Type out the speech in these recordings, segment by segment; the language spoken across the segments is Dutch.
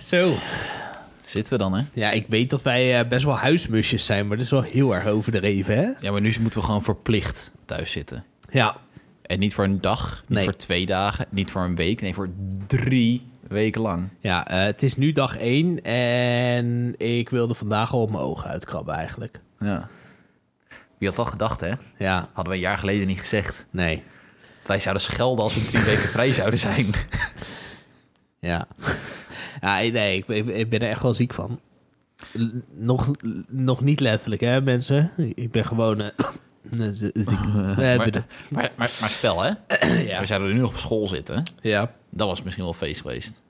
Zo. Zitten we dan, hè? Ja, ik weet dat wij eh, best wel huismusjes zijn, maar dat is wel heel erg overdreven, hè? Ja, maar nu moeten we gewoon verplicht thuis zitten. Ja. En niet voor een dag, niet Nee. voor twee dagen, niet voor een week. Nee, voor drie weken lang. Ja, eh, het is nu dag één en ik wilde vandaag al op mijn ogen uitkrabben eigenlijk. Ja. Wie had dat gedacht, hè? Ja, Hadden we een jaar geleden niet gezegd. nee. Wij zouden schelden als we drie weken vrij zouden zijn. Ja. Ja, nee, ik, ik, ik ben er echt wel ziek van. L- Nog, nog niet letterlijk, hè, mensen? Ik ben gewoon maar, bedoel- maar, maar, maar stel, hè? ja. We zouden nu nog op school zitten. Ja. Dat was misschien wel feest geweest.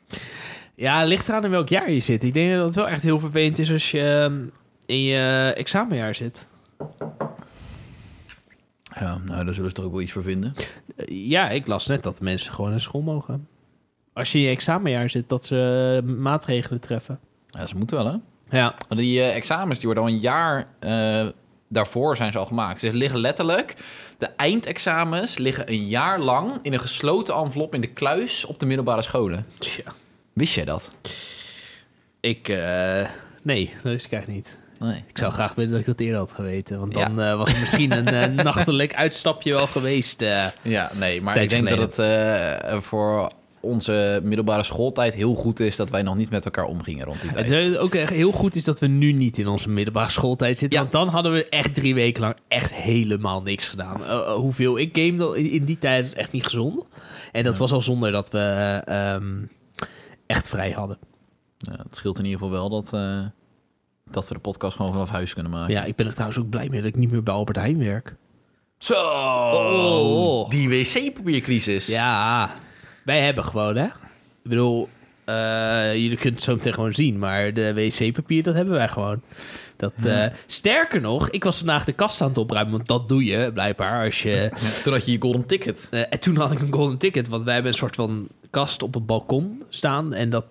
ja, ligt eraan in welk jaar je zit. Ik denk dat het wel echt heel vervelend is als je ehm, in je examenjaar zit. Ja, nou, daar zullen ze toch ook wel iets voor vinden. Eh, Ja, ik las net dat mensen gewoon naar school mogen. Als je in je examenjaar zit, dat ze eh, maatregelen treffen. Ja, ze moeten wel, hè? Ja, Die eh, examens die worden al een jaar eh, daarvoor zijn ze al gemaakt. Ze liggen letterlijk, de eindexamens liggen een jaar lang in een gesloten envelop in de kluis op de middelbare scholen. tja. Wist jij dat? Ik, nee, dat wist ik eigenlijk niet. Nee. Ik zou graag willen dat ik dat eerder had geweten. Want Ja. dan was er misschien een nachtelijk uitstapje wel geweest. Ja, nee, maar ik denk dat het voor onze middelbare schooltijd heel goed is dat wij nog niet met elkaar omgingen rond die tijd. Het is ook echt heel goed is dat we nu niet in onze middelbare schooltijd zitten. Ja. Want dan hadden we echt drie weken lang echt helemaal niks gedaan. Eh, eh, hoeveel ik gamede in die tijd is echt niet gezond. En dat was al zonder dat we eh, ehm, echt vrij hadden. Ja, het scheelt in ieder geval wel dat, dat we de podcast gewoon vanaf huis kunnen maken. Ja, ik ben er trouwens ook blij mee dat ik niet meer bij Albert Heijn werk. Zo, Oh. die wc-papiercrisis. Ja, wij hebben gewoon, hè. Ik bedoel, eh, jullie kunnen het zo meteen gewoon zien, maar de wc-papier, dat hebben wij gewoon. Dat, eh, sterker nog, ik was vandaag de kast aan het opruimen, want dat doe je blijkbaar als je... Toen had je je golden ticket. Eh, en toen had ik een golden ticket, want wij hebben een soort van kast op het balkon staan. En dat,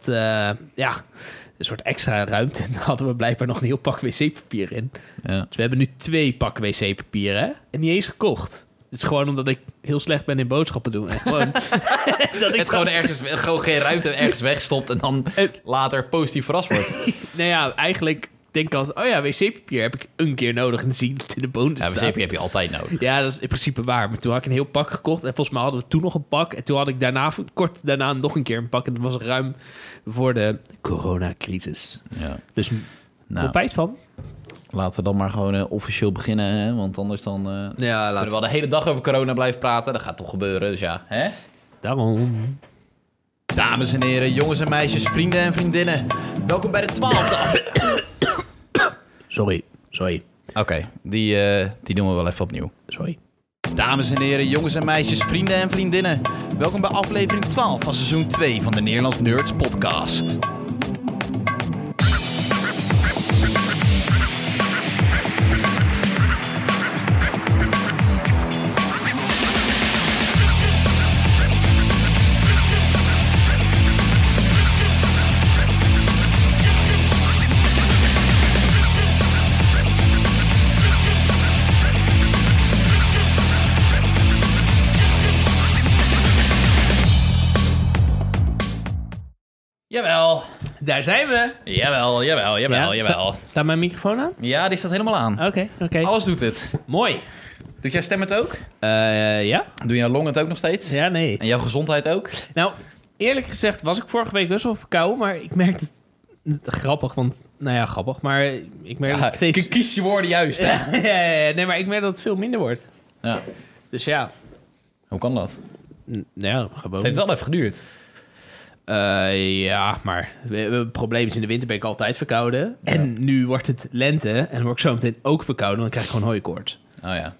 ja, een soort extra ruimte. En daar hadden we blijkbaar nog een heel pak wc-papier in. Ja. Dus we hebben nu twee pak wc-papier, hè? En niet eens gekocht. Het is gewoon omdat ik heel slecht ben in boodschappen doen. En gewoon, dat ik Het gewoon ergens, gewoon geen ruimte ergens wegstopt en dan later positief verrast wordt. Nou ja, eigenlijk denk ik altijd... Oh ja, wc-papier heb ik een keer nodig. En dan zie ik het in de bonus Ja, staan. wc heb je altijd nodig. Ja, dat is in principe waar. Maar toen had ik een heel pak gekocht. En volgens mij hadden we toen nog een pak. En toen had ik daarna, kort daarna nog een keer een pak. En dat was ruim voor de coronacrisis. Ja. Dus Nou, profijt van. Laten we dan maar gewoon eh, officieel beginnen, hè? want anders dan eh, Ja, kunnen we wel de hele dag over corona blijven praten. Dat gaat toch gebeuren, dus ja. Hè? Daarom. Dames en heren, jongens en meisjes, vrienden en vriendinnen. Welkom bij de twaalfde af- Sorry, sorry, Oké, die, eh, die doen we wel even opnieuw. sorry. Dames en heren, jongens en meisjes, vrienden en vriendinnen. Welkom bij aflevering 12 van seizoen 2 van de Nederlands Nerds podcast. Daar zijn we. jawel, jawel, jawel, Ja, jawel. sta- Staat mijn microfoon aan? Ja, die staat helemaal aan. Oké, oké. Alles doet het. Mooi. Doet jouw stem het ook? Eh, ja? Doe jouw long het ook nog steeds? Ja, nee. En jouw gezondheid ook? Nou, eerlijk gezegd was ik vorige week best wel verkouden. Maar ik merkte het grappig, want... Nou ja, grappig. Maar ik merk dat het steeds... Kies je woorden juist, hè? Ja, ja, ja, nee, maar ik merk dat het veel minder wordt. Ja. Dus ja, Hoe kan dat? n- nou ja, gewoon. Het heeft wel even geduurd. Eh, ja, maar het probleem is in de winter ben ik altijd verkouden. En nu wordt het lente en dan word ik zo meteen ook verkouden. Dan krijg ik gewoon hooikoorts. Oh ja.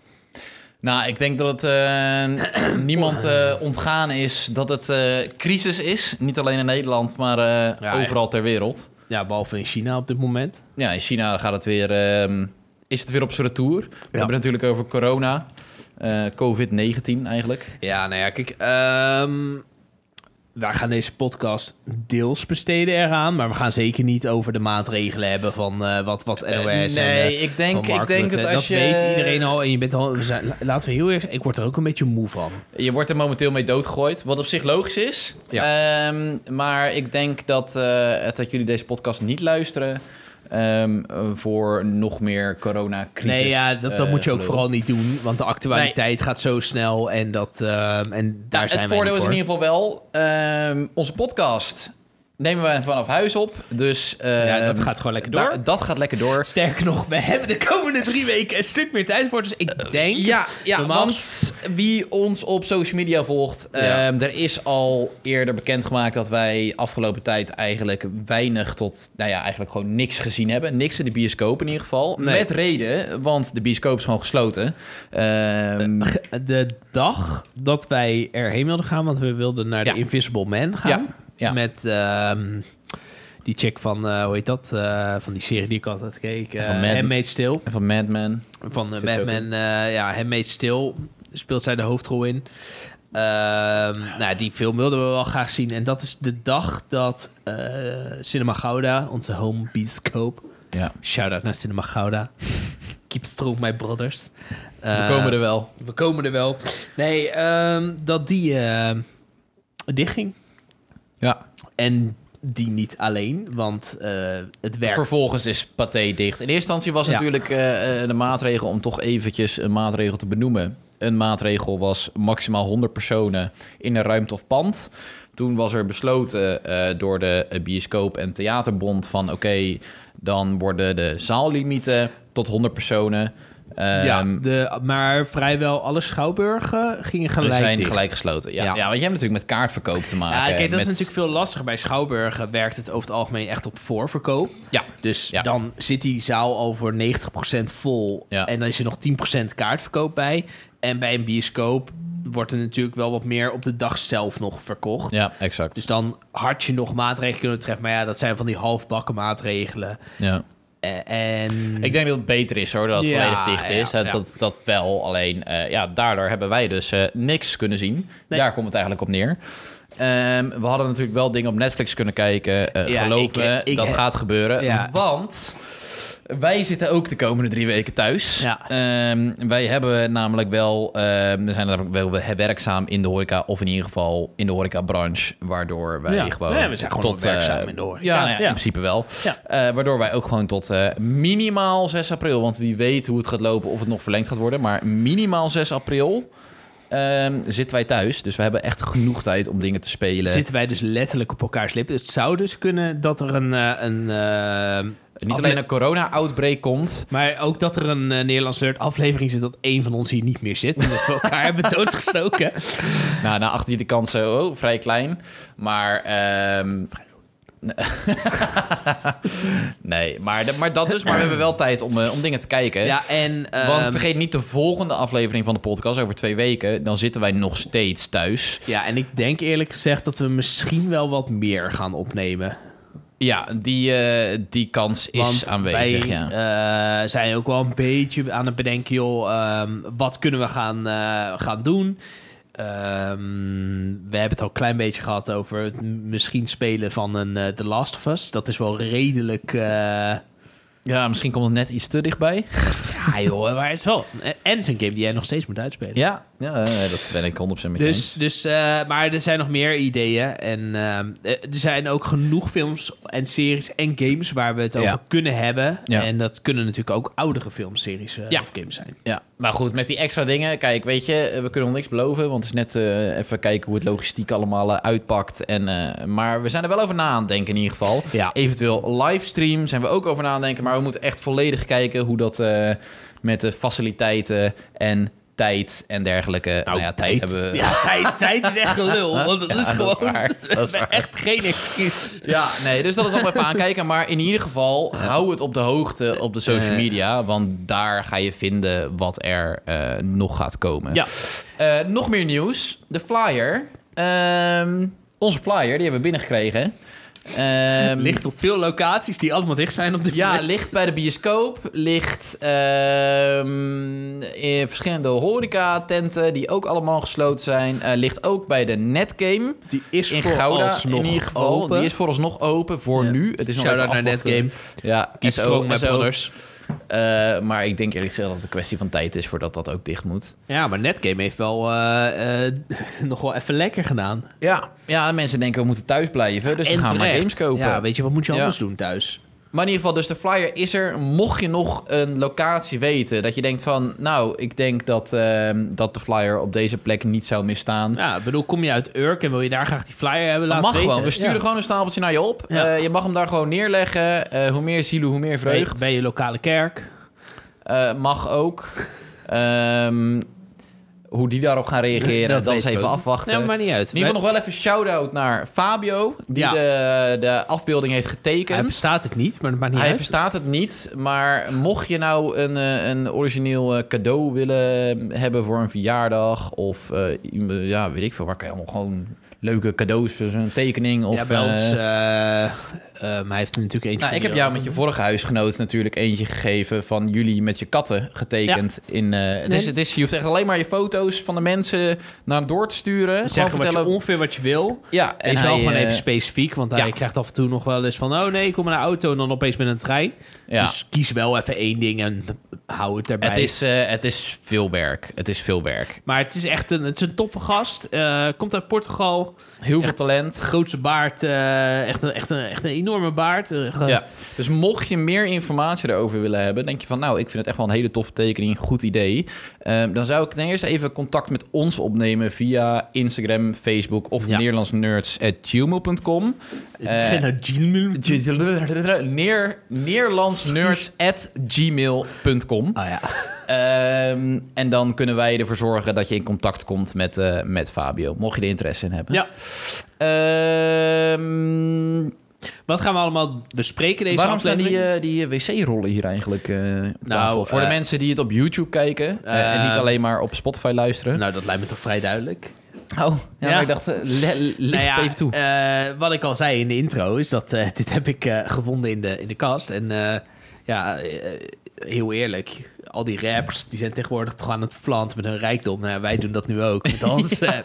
Nou, ik denk dat het eh, niemand eh, ontgaan is dat het crisis is. Niet alleen in Nederland, maar Ja, overal ter wereld. Ja, behalve in China op dit moment. Ja, in China gaat het weer, ehm, is het weer op zijn retour. We hebben het natuurlijk over corona. eh, COVID-19 eigenlijk. Ja, nou ja, kijk. ehm, wij gaan deze podcast deels besteden eraan, maar we gaan zeker niet over de maatregelen hebben van eh, wat, wat NOS en, nee, eh, ik denk, ik denk dat als je... weet iedereen al en je bent al... We zijn, laten we heel eerlijk... Ik word er ook een beetje moe van. Je wordt er momenteel mee doodgegooid, wat op zich logisch is. Ehm, maar ik denk dat, eh, dat jullie deze podcast niet luisteren ehm, voor nog meer coronacrisis. Nee, ja, dat, dat eh, moet je ook gelul. vooral niet doen, want de actualiteit gaat zo snel en, dat, ehm, en daar Nou, zijn het voordeel is in ieder geval wel, ehm, onze podcast nemen wij vanaf huis op. Dus Ja, dat gaat gewoon lekker da- door. dat gaat lekker door. Sterker nog, we hebben de komende drie weken een stuk meer tijd voor. Dus ik denk... Ja, ja normaal- want wie ons op social media volgt, Ja. ehm, er is al eerder bekendgemaakt dat wij afgelopen tijd eigenlijk weinig tot, nou ja, eigenlijk gewoon niks gezien hebben. Niks in de bioscoop in ieder geval. Nee. Met reden, want de bioscoop is gewoon gesloten. Ehm, De dag dat wij erheen wilden gaan, want we wilden naar de Invisible Man gaan. Ja. Met ehm, die chick van, eh, hoe heet dat? Eh, van die serie die ik altijd keek. eh Van Mad- Handmaid's Tale. van Mad Men. Van Batman, eh ja, Handmaid's Tale speelt zij de hoofdrol in. Ehm, nou, die film wilden we wel graag zien. En dat is de dag dat Cinema Gouda, onze home bioscoop... Ja, Shout-out naar Cinema Gouda. Keep strong, my brothers. we komen er wel. We komen er wel. Nee, ehm, dat die dichtging. Ja. En die niet alleen, want eh, het werkt. Vervolgens is Pathé dicht. In eerste instantie was Ja. natuurlijk eh, eh, de maatregel om toch eventjes een maatregel te benoemen. Een maatregel was maximaal 100 personen in een ruimte of pand. Toen was er besloten door de bioscoop- en theaterbond van... oké, dan worden de zaallimieten tot 100 personen. Ja, Ehm, de, maar vrijwel alle schouwburgen gingen gelijk zijn dicht. gelijk gesloten. Ja. Ja. Ja. want je hebt natuurlijk met kaartverkoop te maken. Ja, kijk, dat is natuurlijk veel lastiger. Bij schouwburgen werkt het over het algemeen echt op voorverkoop. Ja, Dus Ja. dan zit die zaal al voor 90% vol. Ja. En dan is er nog 10% kaartverkoop bij. En bij een bioscoop wordt er natuurlijk wel wat meer op de dag zelf nog verkocht. ja exact. Dus dan had je nog maatregelen kunnen treffen. Maar ja, dat zijn van die halfbakken maatregelen. ja. Eh, En Ik denk dat het beter is hoor, dat het Ja, volledig dicht is. ja, dat, ja. Dat, dat wel, alleen eh, ja, daardoor hebben wij dus eh, niks kunnen zien. Nee. Daar komt het eigenlijk op neer. Ehm, we hadden natuurlijk wel dingen op Netflix kunnen kijken. Eh, Ja, geloof ik- me, ik- dat gaat gebeuren. Want wij zitten ook de komende drie weken thuis. Ja. Ehm, wij hebben namelijk wel, ehm, we zijn namelijk wel werkzaam in de horeca, of in ieder geval in de horecabranche, waardoor wij Ja. gewoon Ja, we zijn gewoon tot werkzaam eh, in de horeca. Ja, nou ja, Ja. in principe wel. Eh, waardoor wij ook gewoon tot eh, minimaal 6 april, want wie weet hoe het gaat lopen of het nog verlengd gaat worden, maar minimaal 6 april ehm, zitten wij thuis. Dus we hebben echt genoeg tijd om dingen te spelen. zitten wij dus letterlijk op elkaars lippen. Het zou dus kunnen dat er een... eh, een eh, Niet afle- alleen een corona-outbreak komt. Maar ook dat er een eh, Nederlands Nerd aflevering zit dat één van ons hier niet meer zit. En dat we elkaar hebben doodgestoken. Nou, nou achter die de kans oh, vrij klein. Maar. ehm, nee, maar, maar dat dus. Maar we hebben wel tijd om, eh, om dingen te kijken. Ja, en... Want ehm, vergeet niet de volgende aflevering van de podcast over twee weken. Dan zitten wij nog steeds thuis. Ja, en ik denk eerlijk gezegd dat we misschien wel wat meer gaan opnemen. Ja, die, eh, die kans is Want aanwezig. wij ja. eh, zijn ook wel een beetje aan het bedenken, joh, ehm, wat kunnen we gaan, gaan doen? Ehm, we hebben het al een klein beetje gehad over het misschien spelen van een eh, The Last of Us. Dat is wel redelijk... eh, ja, misschien komt het net iets te dichtbij. ja joh, maar het is wel... En het is een game die jij nog steeds moet uitspelen. Ja, ja eh, dat ben ik 100% met je eens. Dus, dus maar er zijn nog meer ideeën. En eh, er zijn ook genoeg films en series en games waar we het over Ja. kunnen hebben. Ja. En dat kunnen natuurlijk ook oudere filmseries eh, Ja. of games zijn. Ja, maar goed, met die extra dingen. Kijk, weet je, we kunnen nog niks beloven. Want het is net even kijken hoe het logistiek allemaal uitpakt. En, maar we zijn er wel over na aan het denken in ieder geval. Ja. Eventueel livestream zijn we ook over na aan het denken. Maar we moeten echt volledig kijken hoe dat eh, met de faciliteiten en tijd en dergelijke. Nou, ja, tijd, hebben we. Ja, tijd, tijd is echt gelul. Want dat Ja, is dat is gewoon... waar. we Dat is hebben waar. echt geen excuus. Ja, nee, dus dat is allemaal even aankijken. Maar in ieder geval, hou het op de hoogte op de social Eh. media. Want daar ga je vinden wat er eh, nog gaat komen. Ja. Nog meer nieuws. De flyer. Ehm, onze flyer, die hebben we binnengekregen. Ehm, Ligt op veel locaties die allemaal dicht zijn op de Ja, ligt bij de bioscoop. Ligt ehm, in verschillende horeca-tenten die ook allemaal gesloten zijn. Eh, ligt ook bij de Netgame Die is in voor Gouda alsnog in ieder geval. open. Die is vooralsnog open voor Ja. nu. Het is nog Shout-out naar afwachten. Netgame. Ja, Keep SO, strong, my SO. Eh, maar ik denk eerlijk gezegd dat het een kwestie van tijd is voordat dat ook dicht moet. Ja, maar Netgame heeft wel eh, eh, nog wel even lekker gedaan. Ja, ja mensen denken we moeten thuis blijven, dus we gaan maar games kopen. Ja, weet je, wat moet je anders doen thuis? Maar in ieder geval, dus de flyer is er. Mocht je nog een locatie weten dat je denkt van... nou, ik denk dat, ehm, dat de flyer op deze plek niet zou misstaan. Ja, ik bedoel, kom je uit Urk en wil je daar graag die flyer hebben? Laat mag weten. gewoon. We sturen Ja. gewoon een stapeltje naar je op. Ja. Eh, je mag hem daar gewoon neerleggen. Eh, hoe meer zielen, hoe meer bij, vreugd. bij je lokale kerk. Eh, mag ook. Ehm, hoe die daarop gaan reageren, Dat dat, is even ook. afwachten. Nee, maar niet uit. In ieder geval nog wel even shout-out naar Fabio... die Ja. de, de afbeelding heeft getekend. Hij verstaat het niet, maar dat maakt niet Hij uit. verstaat het niet, maar mocht je nou een, eh, een origineel eh, cadeau willen hebben voor een verjaardag... of eh, ja, weet ik veel, waar kan je allemaal gewoon leuke cadeaus zo'n tekening of... ja, bij ons... ehm, hij heeft er natuurlijk eentje nou, ik heb jou met je vorige huisgenoot natuurlijk eentje gegeven van jullie met je katten getekend. In, eh, het is, het is, je hoeft echt alleen maar je foto's van de mensen naar hem door te sturen. Gewoon Zeggen wat je, ongeveer wat je wil. Ja, En is wel gewoon eh, even specifiek, want hij ja. krijgt af en toe nog wel eens van... oh nee, ik kom een auto en dan opeens met een trein. ja. Dus kies wel even één ding en hou het erbij. het, is, eh, het is veel werk. Het is veel werk. Maar het is echt een, het is een toffe gast. Eh, komt uit Portugal. Heel veel talent. Grootste baard. eh, echt, een, echt, een, echt een enorme baard. Eh, Ja. Dus mocht je meer informatie erover willen hebben, denk je van nou, ik vind het echt wel een hele toffe tekening, goed idee. Ehm, dan zou ik ten eerste even contact met ons opnemen via Instagram, Facebook of Ja. neerlandsnerds.gmail.com. Nou Gmail. Neer, Neerlandsnerds.gmail.com. Oh ja. Ehm, en dan kunnen wij ervoor zorgen dat je in contact komt met, eh, met Fabio, mocht je er interesse in hebben. ja. Ehm, Wat gaan we allemaal bespreken deze Waarom aflevering? die, eh, die wc-rollen hier eigenlijk eh, op Nou? Voor de eh, mensen die het op YouTube kijken eh, en niet eh, alleen maar op Spotify luisteren. Nou, dat lijkt me toch vrij duidelijk. oh, ja, ja. maar ik dacht, eh, licht Nou ja, even toe. eh, wat ik al zei in de intro is dat eh, dit heb ik eh, gevonden in de, in de kast. En eh, ja, eh, heel eerlijk, al die rappers die zijn tegenwoordig toch aan het flanten met hun rijkdom. Nou, wij doen dat nu ook met ons eh,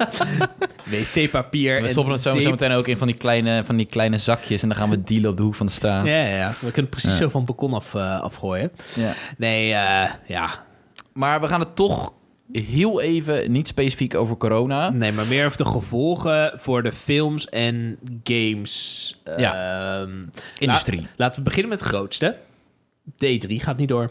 wc-papier. we en stoppen het zo, zeep. zo meteen ook in van die, kleine, van die kleine zakjes en dan gaan we dealen op de hoek van de straat. Ja, ja, ja, we kunnen precies Ja. zo van het balkon af, eh, afgooien. Ja. Nee, eh, ja. Maar we gaan het toch heel even, niet specifiek over corona. nee, maar meer over de gevolgen voor de films en games. Ja. Ehm, Industrie. la- laten we beginnen met het grootste. D3 gaat niet door.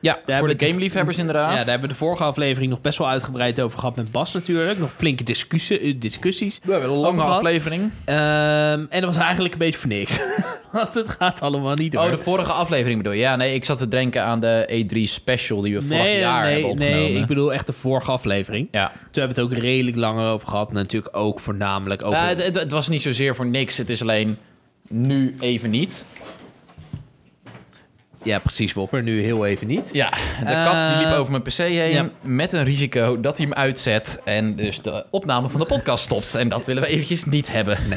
Ja, Daar voor de gameliefhebbers Ja, inderdaad. daar hebben we de vorige aflevering nog best wel uitgebreid over gehad met Bas natuurlijk. Nog flinke discussie, eh, discussies. we hebben een lange aflevering. Ehm, en dat was eigenlijk een beetje voor niks. Want het gaat allemaal niet door. Oh, de vorige aflevering bedoel je? Ja, nee, ik zat te denken aan de E3 special die we vorig jaar nee, hebben opgenomen. nee, ik bedoel echt de vorige aflevering. Ja, Toen hebben we het ook redelijk langer over gehad. Natuurlijk ook voornamelijk over... Eh, het, het, het was niet zozeer voor niks. Het is alleen nu even niet. Ja, precies, Wopper. Nu heel even niet. Ja, de kat die liep Eh, over mijn PC heen ja. met een risico dat hij hem uitzet en dus de opname van de podcast stopt. En dat willen we eventjes niet hebben.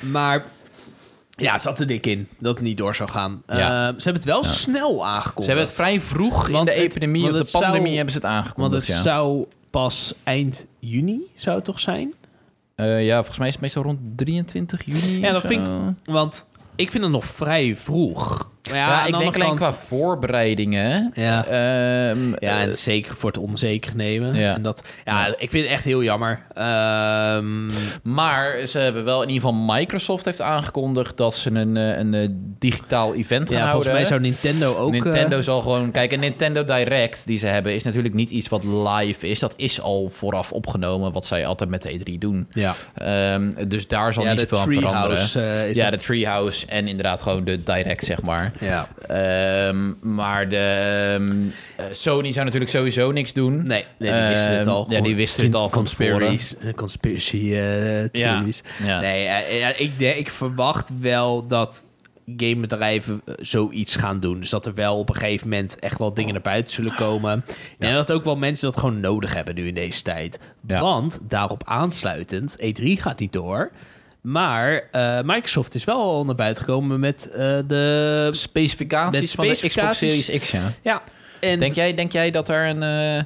Maar ja, het zat er dik in dat het niet door zou gaan. Ja. Ehm, ze hebben het wel snel aangekondigd. Ze hebben het vrij vroeg Want in de het- epidemie want of het de pandemie zou- hebben ze het Want aangekondigd. het ja. zou pas eind juni, zou het toch zijn? Eh, ja, volgens mij is het meestal rond 23 juni. Ja, dat vind zo. Want ik vind het nog vrij vroeg. Maar ja, ik denk alleen kant- qua voorbereidingen. Ja. Ehm, Ja, en eh, zeker voor het onzeker nemen. Ja. En dat, ja, ik vind het echt heel jammer. Ehm, maar ze hebben wel in ieder geval Microsoft heeft aangekondigd dat ze een, eh, een, eh, digitaal event gaan ja, volgens houden. mij zou Nintendo ook... Nintendo zal gewoon... Kijk, een Nintendo Direct die ze hebben... is natuurlijk niet iets wat live is. Dat is al vooraf opgenomen... wat zij altijd met de E3 doen. ja, Ehm, dus daar zal ja niet de zoveel aan veranderen. Ja, dat. de Treehouse en inderdaad gewoon de Direct, zeg maar. Ja. Ehm, maar de ehm, eh, Sony zou natuurlijk sowieso niks doen. Nee, nee, die wisten het Ehm, al. ja, die wisten het al van eh, Conspiracy eh, theories. Ja. Nee, ik, denk, ik verwacht wel dat gamebedrijven zoiets gaan doen. Dus dat er wel op een gegeven moment echt wel dingen naar buiten zullen komen. En dat ook wel mensen dat gewoon nodig hebben nu in deze tijd. Ja. Want daarop aansluitend, E3 gaat niet door. Maar eh, Microsoft is wel naar buiten gekomen met eh, de... Specificaties Met van de Xbox. Series X, ja. Ja, en Denk jij, denk jij dat er een eh,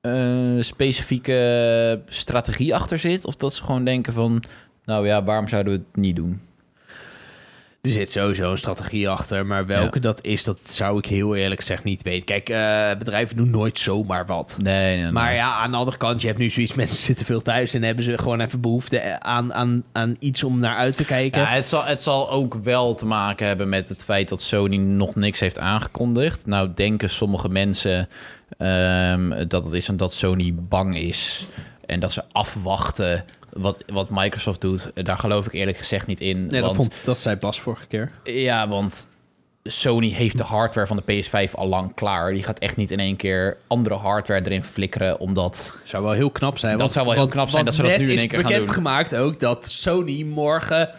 eh, specifieke strategie achter zit? Of dat ze gewoon denken van... Nou ja, waarom zouden we het niet doen? Er zit sowieso een strategie achter. Maar welke dat is, dat zou ik heel eerlijk gezegd niet weten. Kijk, eh, bedrijven doen nooit zomaar wat. Nee, nee, nee. Maar ja, aan de andere kant, je hebt nu zoiets, mensen zitten veel thuis en hebben ze gewoon even behoefte aan, aan, aan iets om naar uit te kijken. Ja, het, zal, het zal ook wel te maken hebben met het feit dat Sony nog niks heeft aangekondigd. Nou denken sommige mensen ehm, dat het is omdat Sony bang is en dat ze afwachten wat, wat Microsoft doet. Daar geloof ik eerlijk gezegd niet in. nee, dat, want, vond, dat zei Bas vorige keer. Ja, want Sony heeft de hardware van de PS5 al lang klaar. Die gaat echt niet in één keer andere hardware erin flikkeren, omdat... Zou wel heel knap zijn. Dat want- zou wel heel want- knap zijn dat ze dat nu in is één keer gaan doen. bekendgemaakt ook dat Sony morgen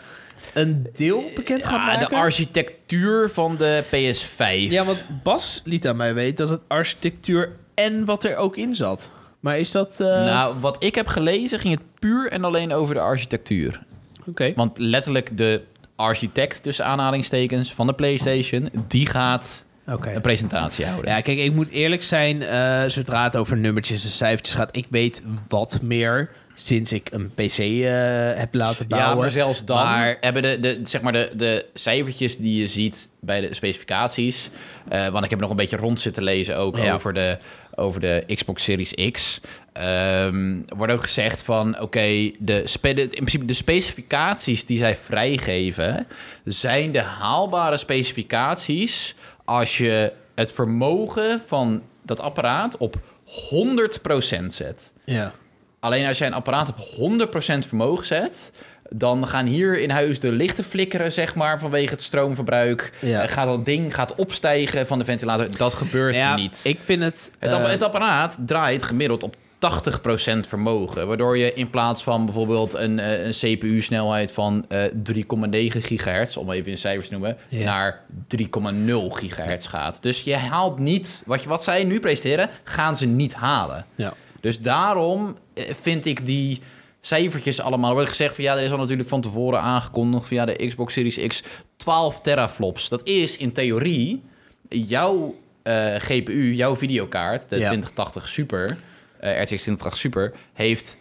een deel bekend gaat maken. de architectuur van de PS5. Ja, want Bas liet aan mij weten dat het architectuur en wat er ook in zat. Maar is dat... eh, Nou, wat ik heb gelezen ging het puur en alleen over de architectuur. Oké. Want letterlijk de architect, tussen aanhalingstekens, van de PlayStation, die gaat Oké. een presentatie houden. Ja, kijk, ik moet eerlijk zijn, eh, zodra het over nummertjes en cijfertjes gaat, ik weet wat meer sinds ik een PC eh, heb laten Ja, bouwen. maar zelfs dan Maar- hebben de, de, zeg maar de, de cijfertjes die je ziet bij de specificaties... eh, want ik heb nog een beetje rond zitten lezen ook Ja. over, de, over de Xbox Series X. Ehm wordt ook gezegd van, oké, de, spe- de, in principe de specificaties die zij vrijgeven... zijn de haalbare specificaties als je het vermogen van dat apparaat op 100% zet. Ja. Alleen als jij een apparaat op 100% vermogen zet, dan gaan hier in huis de lichten flikkeren, zeg maar, vanwege het stroomverbruik. Ja. Eh, gaat dat ding gaat opstijgen van de ventilator. Dat gebeurt ja, niet. ik vind het... Het, eh, het apparaat draait gemiddeld op 80% vermogen. Waardoor je in plaats van bijvoorbeeld een, eh, een CPU-snelheid van eh 3,9 gigahertz, om even in cijfers te noemen, Ja. naar 3,0 gigahertz gaat. Dus je haalt niet, wat, je, wat zij nu presenteren, gaan ze niet halen. ja. Dus daarom eh, vind ik die cijfertjes allemaal... Er wordt gezegd van ja, er is al natuurlijk van tevoren aangekondigd... via de Xbox Series X 12 teraflops. Dat is in theorie jouw eh, GPU, jouw videokaart... de Ja. 2080 Super, eh, RTX 2080 Super... heeft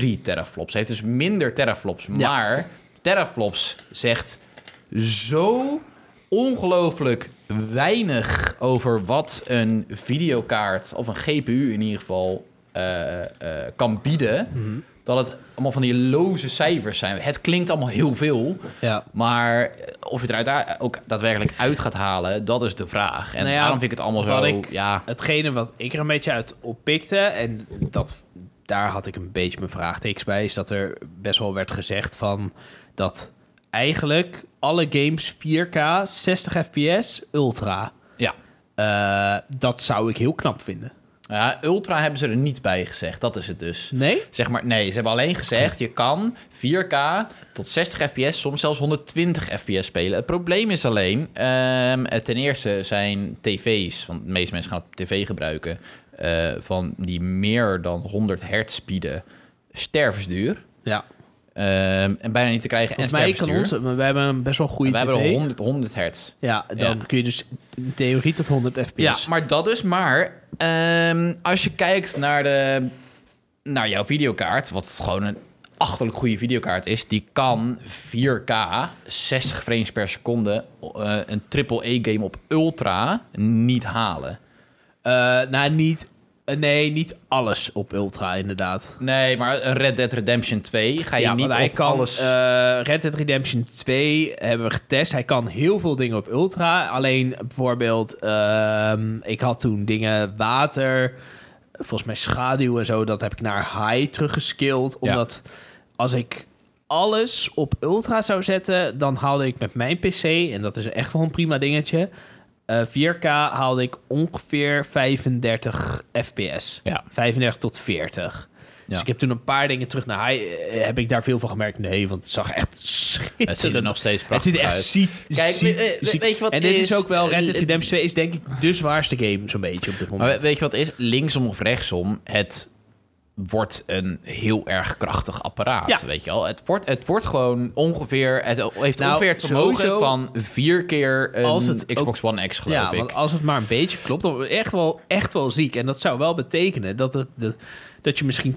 11,3 teraflops. Heeft dus minder teraflops. Ja. Maar teraflops zegt zo ongelooflijk weinig over wat een videokaart of een GPU in ieder geval eh, eh, kan bieden. Dat het allemaal van die loze cijfers zijn. Het klinkt allemaal heel veel, ja. maar of je het eruit ook daadwerkelijk uit gaat halen, dat is de vraag. En Nou ja, daarom vind ik het allemaal zo. ik- ja, Hetgene wat ik er een beetje uit oppikte, en dat, daar had ik een beetje mijn vraagtekens bij, is dat er best wel werd gezegd van dat eigenlijk alle games 4K, 60 fps, ultra. ja. Eh, dat zou ik heel knap vinden. ja, Ultra hebben ze er niet bij gezegd. Dat is het dus. Nee? Zeg maar, nee, ze hebben alleen gezegd... je kan 4K tot 60 fps, soms zelfs 120 fps spelen. Het probleem is alleen... eh, ten eerste zijn tv's... want de meeste mensen gaan tv gebruiken... eh, van die meer dan 100 hertz bieden... stervensduur. Ja. Ehm, en bijna niet te krijgen Volgens en mij kan stervensduur. onze, we hebben een best wel goede We hebben er 100, 100 hertz. Ja, dan Ja. kun je dus in theorie tot 100 fps. Ja, maar dat dus. Maar ehm, als je kijkt naar, de, naar jouw videokaart, wat gewoon een achterlijk goede videokaart is, die kan 4K, 60 frames per seconde, eh, een AAA-game op ultra niet halen. Eh, nou, niet... eh, nee, niet alles op ultra, inderdaad. Nee, maar Red Dead Redemption 2 ga je ja, niet hij op kan, alles... eh, Red Dead Redemption 2 hebben we getest. Hij kan heel veel dingen op ultra. Alleen bijvoorbeeld, ehm, ik had toen dingen water, volgens mij schaduw en zo. Dat heb ik naar high teruggeskilled. Ja. Omdat als ik alles op ultra zou zetten, dan haalde ik met mijn PC, en dat is echt wel een prima dingetje, eh, 4K haalde ik ongeveer 35 fps. Ja. 35 tot 40. Dus ik heb toen een paar dingen terug naar high. eh, heb ik daar veel van gemerkt? Nee, want het zag echt schitterend. het ziet er nog steeds Het prachtig ziet er echt uit. ziet, Kijk, ziet- we- we- ziet- weet je wat En dit is is? ook wel Red Dead Eh, Redemption 2 is denk ik de zwaarste game zo'n beetje op dit Maar moment. weet je wat het is? Linksom of rechtsom, het wordt een heel erg krachtig apparaat, Ja. weet je wel. Het wordt, het wordt gewoon ongeveer... Het heeft Nou, ongeveer het vermogen sowieso- van vier keer een Als het Xbox One X, geloof ja, ik. want als het maar een beetje klopt, dan wordt echt wel, echt wel ziek. En dat zou wel betekenen dat, het, de, dat je misschien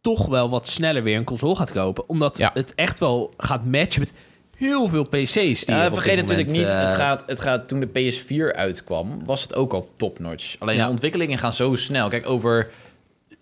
toch wel wat sneller weer een console gaat kopen. Omdat Ja. het echt wel gaat matchen met heel veel PC's. Die Ja, er vergeet natuurlijk moment, niet, eh, het, gaat, het gaat toen de PS4 uitkwam, was het ook al topnotch. Alleen Ja. de ontwikkelingen gaan zo snel. Kijk, over,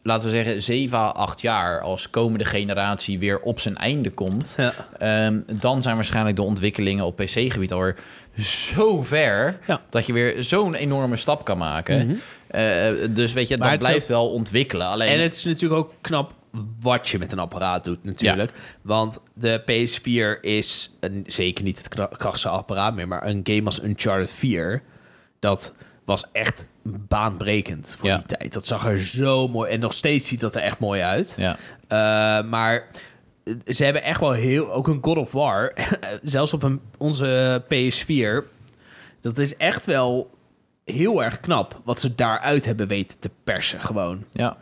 laten we zeggen, 7 à 8 jaar, als komende generatie weer op zijn einde komt, Ja. ehm, dan zijn waarschijnlijk de ontwikkelingen op PC-gebied alweer zo ver Ja. dat je weer zo'n enorme stap kan maken. Mhm. Eh, dus weet je, Maar dat blijft wel ontwikkelen. Alleen, En het is natuurlijk ook knap wat je met een apparaat doet natuurlijk. Want de PS4 is een, zeker niet het kra- krachtigste apparaat meer... maar een game als Uncharted 4... dat was echt baanbrekend voor Ja. die tijd. Dat zag er zo mooi... en nog steeds ziet dat er echt mooi uit. ja. Uh, maar ze hebben echt wel heel... Ook een God of War, zelfs op een, onze PS4... dat is echt wel heel erg knap... wat ze daaruit hebben weten te persen gewoon. ja.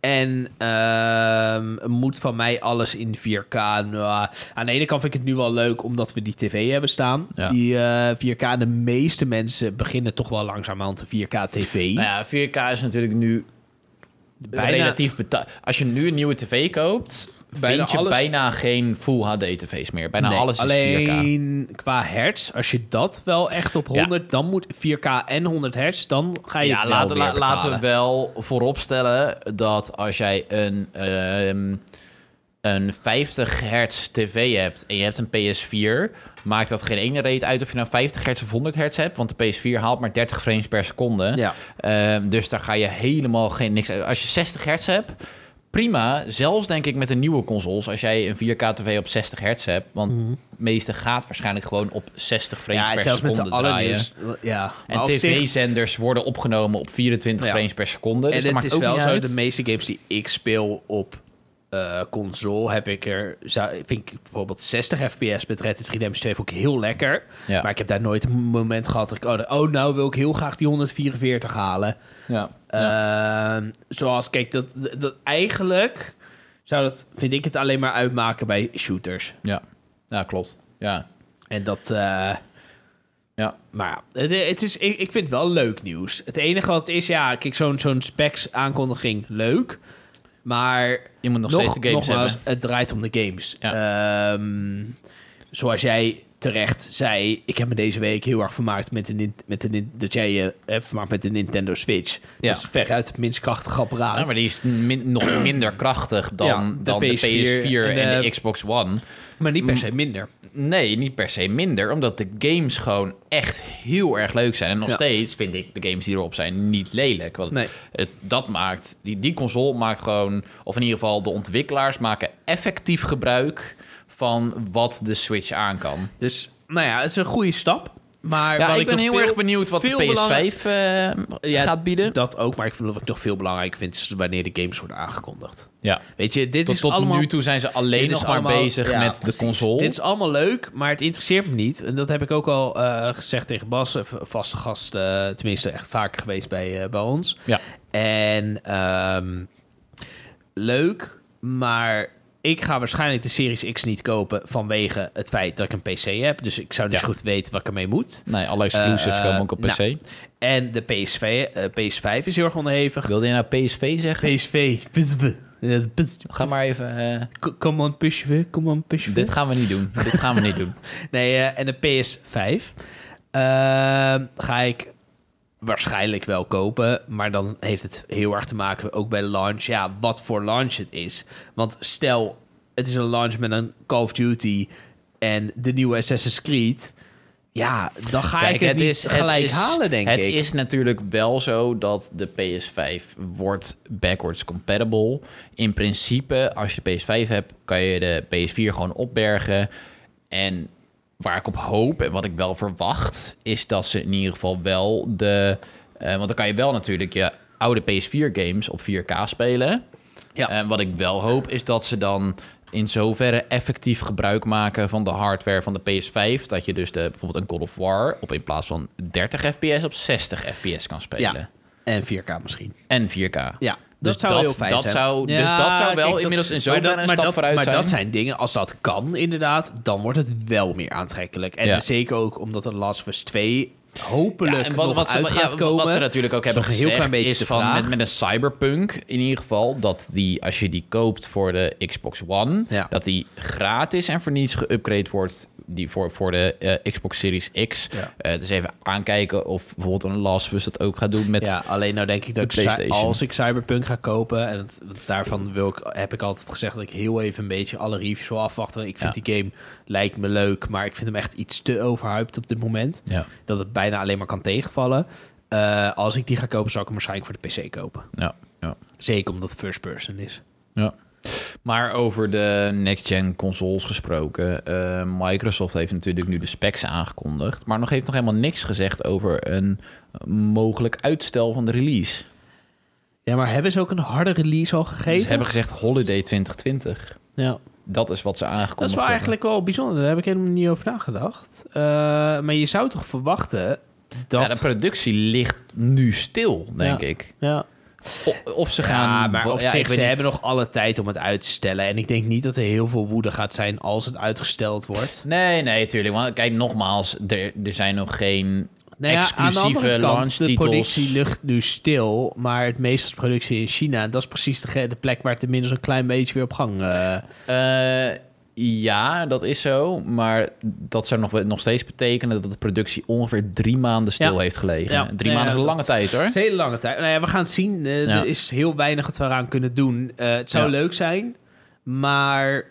En ehm, moet van mij alles in 4K. Nou, aan de ene kant vind ik het nu wel leuk omdat we die tv hebben staan. Ja. Die eh, 4K, de meeste mensen beginnen toch wel langzamerhand een 4K tv. Nou ja, 4K is natuurlijk nu Bijna- relatief betaald. Als je nu een nieuwe tv koopt, Bijna vind je alles- bijna geen Full HD-tv's meer. Bijna Nee, alles is 4K. alleen qua hertz, als je dat wel echt op 100, dan moet 4K en 100 hertz, dan ga je Ja, laten, la- laten we wel vooropstellen dat als jij een, ehm, een 50 hertz tv hebt en je hebt een PS4, maakt dat geen ene reet uit of je nou 50 hertz of 100 hertz hebt, want de PS4 haalt maar 30 frames per seconde. Ja. Ehm, dus daar ga je helemaal geen niks uit. Als je 60 hertz hebt, prima. Zelfs denk ik met de nieuwe consoles, als jij een 4K tv op 60 hertz hebt, want het meeste gaat waarschijnlijk gewoon op 60 frames Ja, per zelfs met seconde de draaien. Ja, En tv-zenders worden opgenomen op 24 Ja. frames per seconde. Dus En het is wel zo, de meeste games die ik speel op eh, console heb ik er, zou, vind ik bijvoorbeeld 60 fps met Red Dead Redemption 2 vond ik heel lekker. Ja. Maar ik heb daar nooit een moment gehad dat ik, oh, oh nou wil ik heel graag die 144 halen. Ja. Ehm, zoals, kijk, dat, dat eigenlijk zou dat, vind ik het alleen maar uitmaken bij shooters. ja. ja, klopt. Ja. En dat, eh, Ja. maar het, het is, ik, ik vind het wel leuk nieuws. Het enige wat is, ja, kijk, zo'n zo'n specs aankondiging, leuk. Maar Je moet nog, nog, steeds de games nogmaals, hebben. het draait om de games. Ehm, zoals jij terecht zei, ik heb me deze week heel erg vermaakt met de, met de dat jij je hebt vermaakt met de Nintendo Switch. Ja. Dat is veruit het minst krachtige apparaat. Ja, maar die is min- nog minder krachtig dan, Ja, de dan de PS4, PS4 en, en de, de- Xbox One. maar niet per se minder. Nee, niet per se minder. Omdat de games gewoon echt heel erg leuk zijn. En nog Ja. steeds vind ik de games die erop zijn niet lelijk. Want Nee. het, dat maakt... Die, die console maakt gewoon... Of in ieder geval de ontwikkelaars maken effectief gebruik... van wat de Switch aan kan. Dus, nou ja, het is een goede stap. Maar Ja, ik ben heel veel- erg benieuwd wat de veel belangrijk- PS5 eh, Ja, gaat bieden. Dat ook, maar ik vind wat ik nog veel belangrijk vind... is wanneer de games worden aangekondigd. Ja. Weet je, dit Tot, is tot allemaal... nu toe zijn ze alleen nog maar allemaal- bezig ja, met de precies. console. Dit is allemaal leuk, maar het interesseert me niet. En dat heb ik ook al eh, gezegd tegen Bas, een vaste gast, eh, tenminste echt vaker geweest bij, eh, bij ons. Ja. En ehm, leuk, maar ik ga waarschijnlijk de Series X niet kopen vanwege het feit dat ik een PC heb. Dus ik zou niet Ja. goed weten wat ik ermee moet. Nee, alle exclusives Eh, komen ook op PC. nou, En de PSV, eh, PS5 is heel erg onderhevig. Wilde je nou PSV zeggen? PSV, PSV. Ga maar even... eh, Come on, PSV, come on, PSV. dit gaan we niet doen. dit gaan we niet doen. Nee, en de PS5 ehm, ga ik waarschijnlijk wel kopen. Maar dan heeft het heel erg te maken ook bij launch. Ja, wat voor launch het is. Want stel, het is een launch met een Call of Duty en de nieuwe Assassin's Creed. Ja, dan ga ik het, niet gelijk is- halen, denk het ik. is natuurlijk wel zo dat de PS5 wordt backwards compatible. In principe, als je de PS5 hebt, kan je de PS4 gewoon opbergen. En waar ik op hoop en wat ik wel verwacht, is dat ze in ieder geval wel de... eh, want dan kan je wel natuurlijk je oude PS4-games op 4K spelen. Ja. En wat ik wel hoop, is dat ze dan in zoverre effectief gebruik maken van de hardware van de PS5. Dat je dus de, bijvoorbeeld een God of War op in plaats van 30 fps op 60 fps kan spelen. Ja. En 4K misschien. En 4K. Ja. Dus zou dat- heel fijn dat zijn. zou- dus dat zou wel kijk, inmiddels in maar zoverre dat- een maar stap dat- vooruit maar zijn. dat zijn dingen, als dat kan inderdaad, dan wordt het wel meer aantrekkelijk. En Ja. zeker ook omdat een Last of Us 2 hopelijk Ja, en wat, nog wat, ze, uit ja, gaat wat- komen. wat ze natuurlijk ook hebben een heel gezegd klein beetje is van met, met een Cyberpunk in ieder geval dat die als je die koopt voor de Xbox One Ja. dat die gratis en voor niets geüpgrade wordt die voor, voor de eh, Xbox Series X. Ja. Eh, dus even aankijken of bijvoorbeeld een Last of Us dat ook gaat doen met Ja, alleen nou denk ik dat de ik, als ik Cyberpunk ga kopen, en het- daarvan wil ik, heb ik altijd gezegd dat ik heel even een beetje alle reviews wil afwachten. Ik vind Ja. die game lijkt me leuk, maar ik vind hem echt iets te overhyped op dit moment. ja, Dat het bijna alleen maar kan tegenvallen. Eh, als ik die ga kopen, zou ik hem waarschijnlijk voor de PC kopen. ja, ja. Zeker omdat het first person is. Ja. Maar over de next-gen consoles gesproken. eh, Microsoft heeft natuurlijk nu de specs aangekondigd. Maar nog heeft nog helemaal niks gezegd over een mogelijk uitstel van de release. Ja, maar hebben ze ook een harde release al gegeven? Ze hebben gezegd holiday 2020. ja. Dat is wat ze aangekondigd Dat is wel hebben. eigenlijk wel bijzonder. Daar heb ik helemaal niet over nagedacht. Eh, maar je zou toch verwachten dat... Ja, de productie ligt nu stil, denk Ja. ik. ja. O- Of ze gaan... Ja, maar op ja, ik zich, weet ze hebben nog alle tijd om het uit te stellen. En ik denk niet dat er heel veel woede gaat zijn als het uitgesteld wordt. Nee, nee, tuurlijk. Want kijk, nogmaals, er, er zijn nog geen Nou ja, aan de exclusieve kant, de productie ligt nu stil. Maar het meeste is productie in China. En dat is precies de, plek waar het tenminste een klein beetje weer op gang... eh, Eh, ja, dat is zo. Maar dat zou nog, nog steeds betekenen dat de productie ongeveer drie maanden stil Ja. heeft gelegen. Ja. Drie Ja, maanden is een lange tijd hoor. Het is een hele lange tijd. Nou ja, we gaan het zien. Eh. Er is heel weinig dat we eraan kunnen doen. Eh, het zou leuk zijn, maar...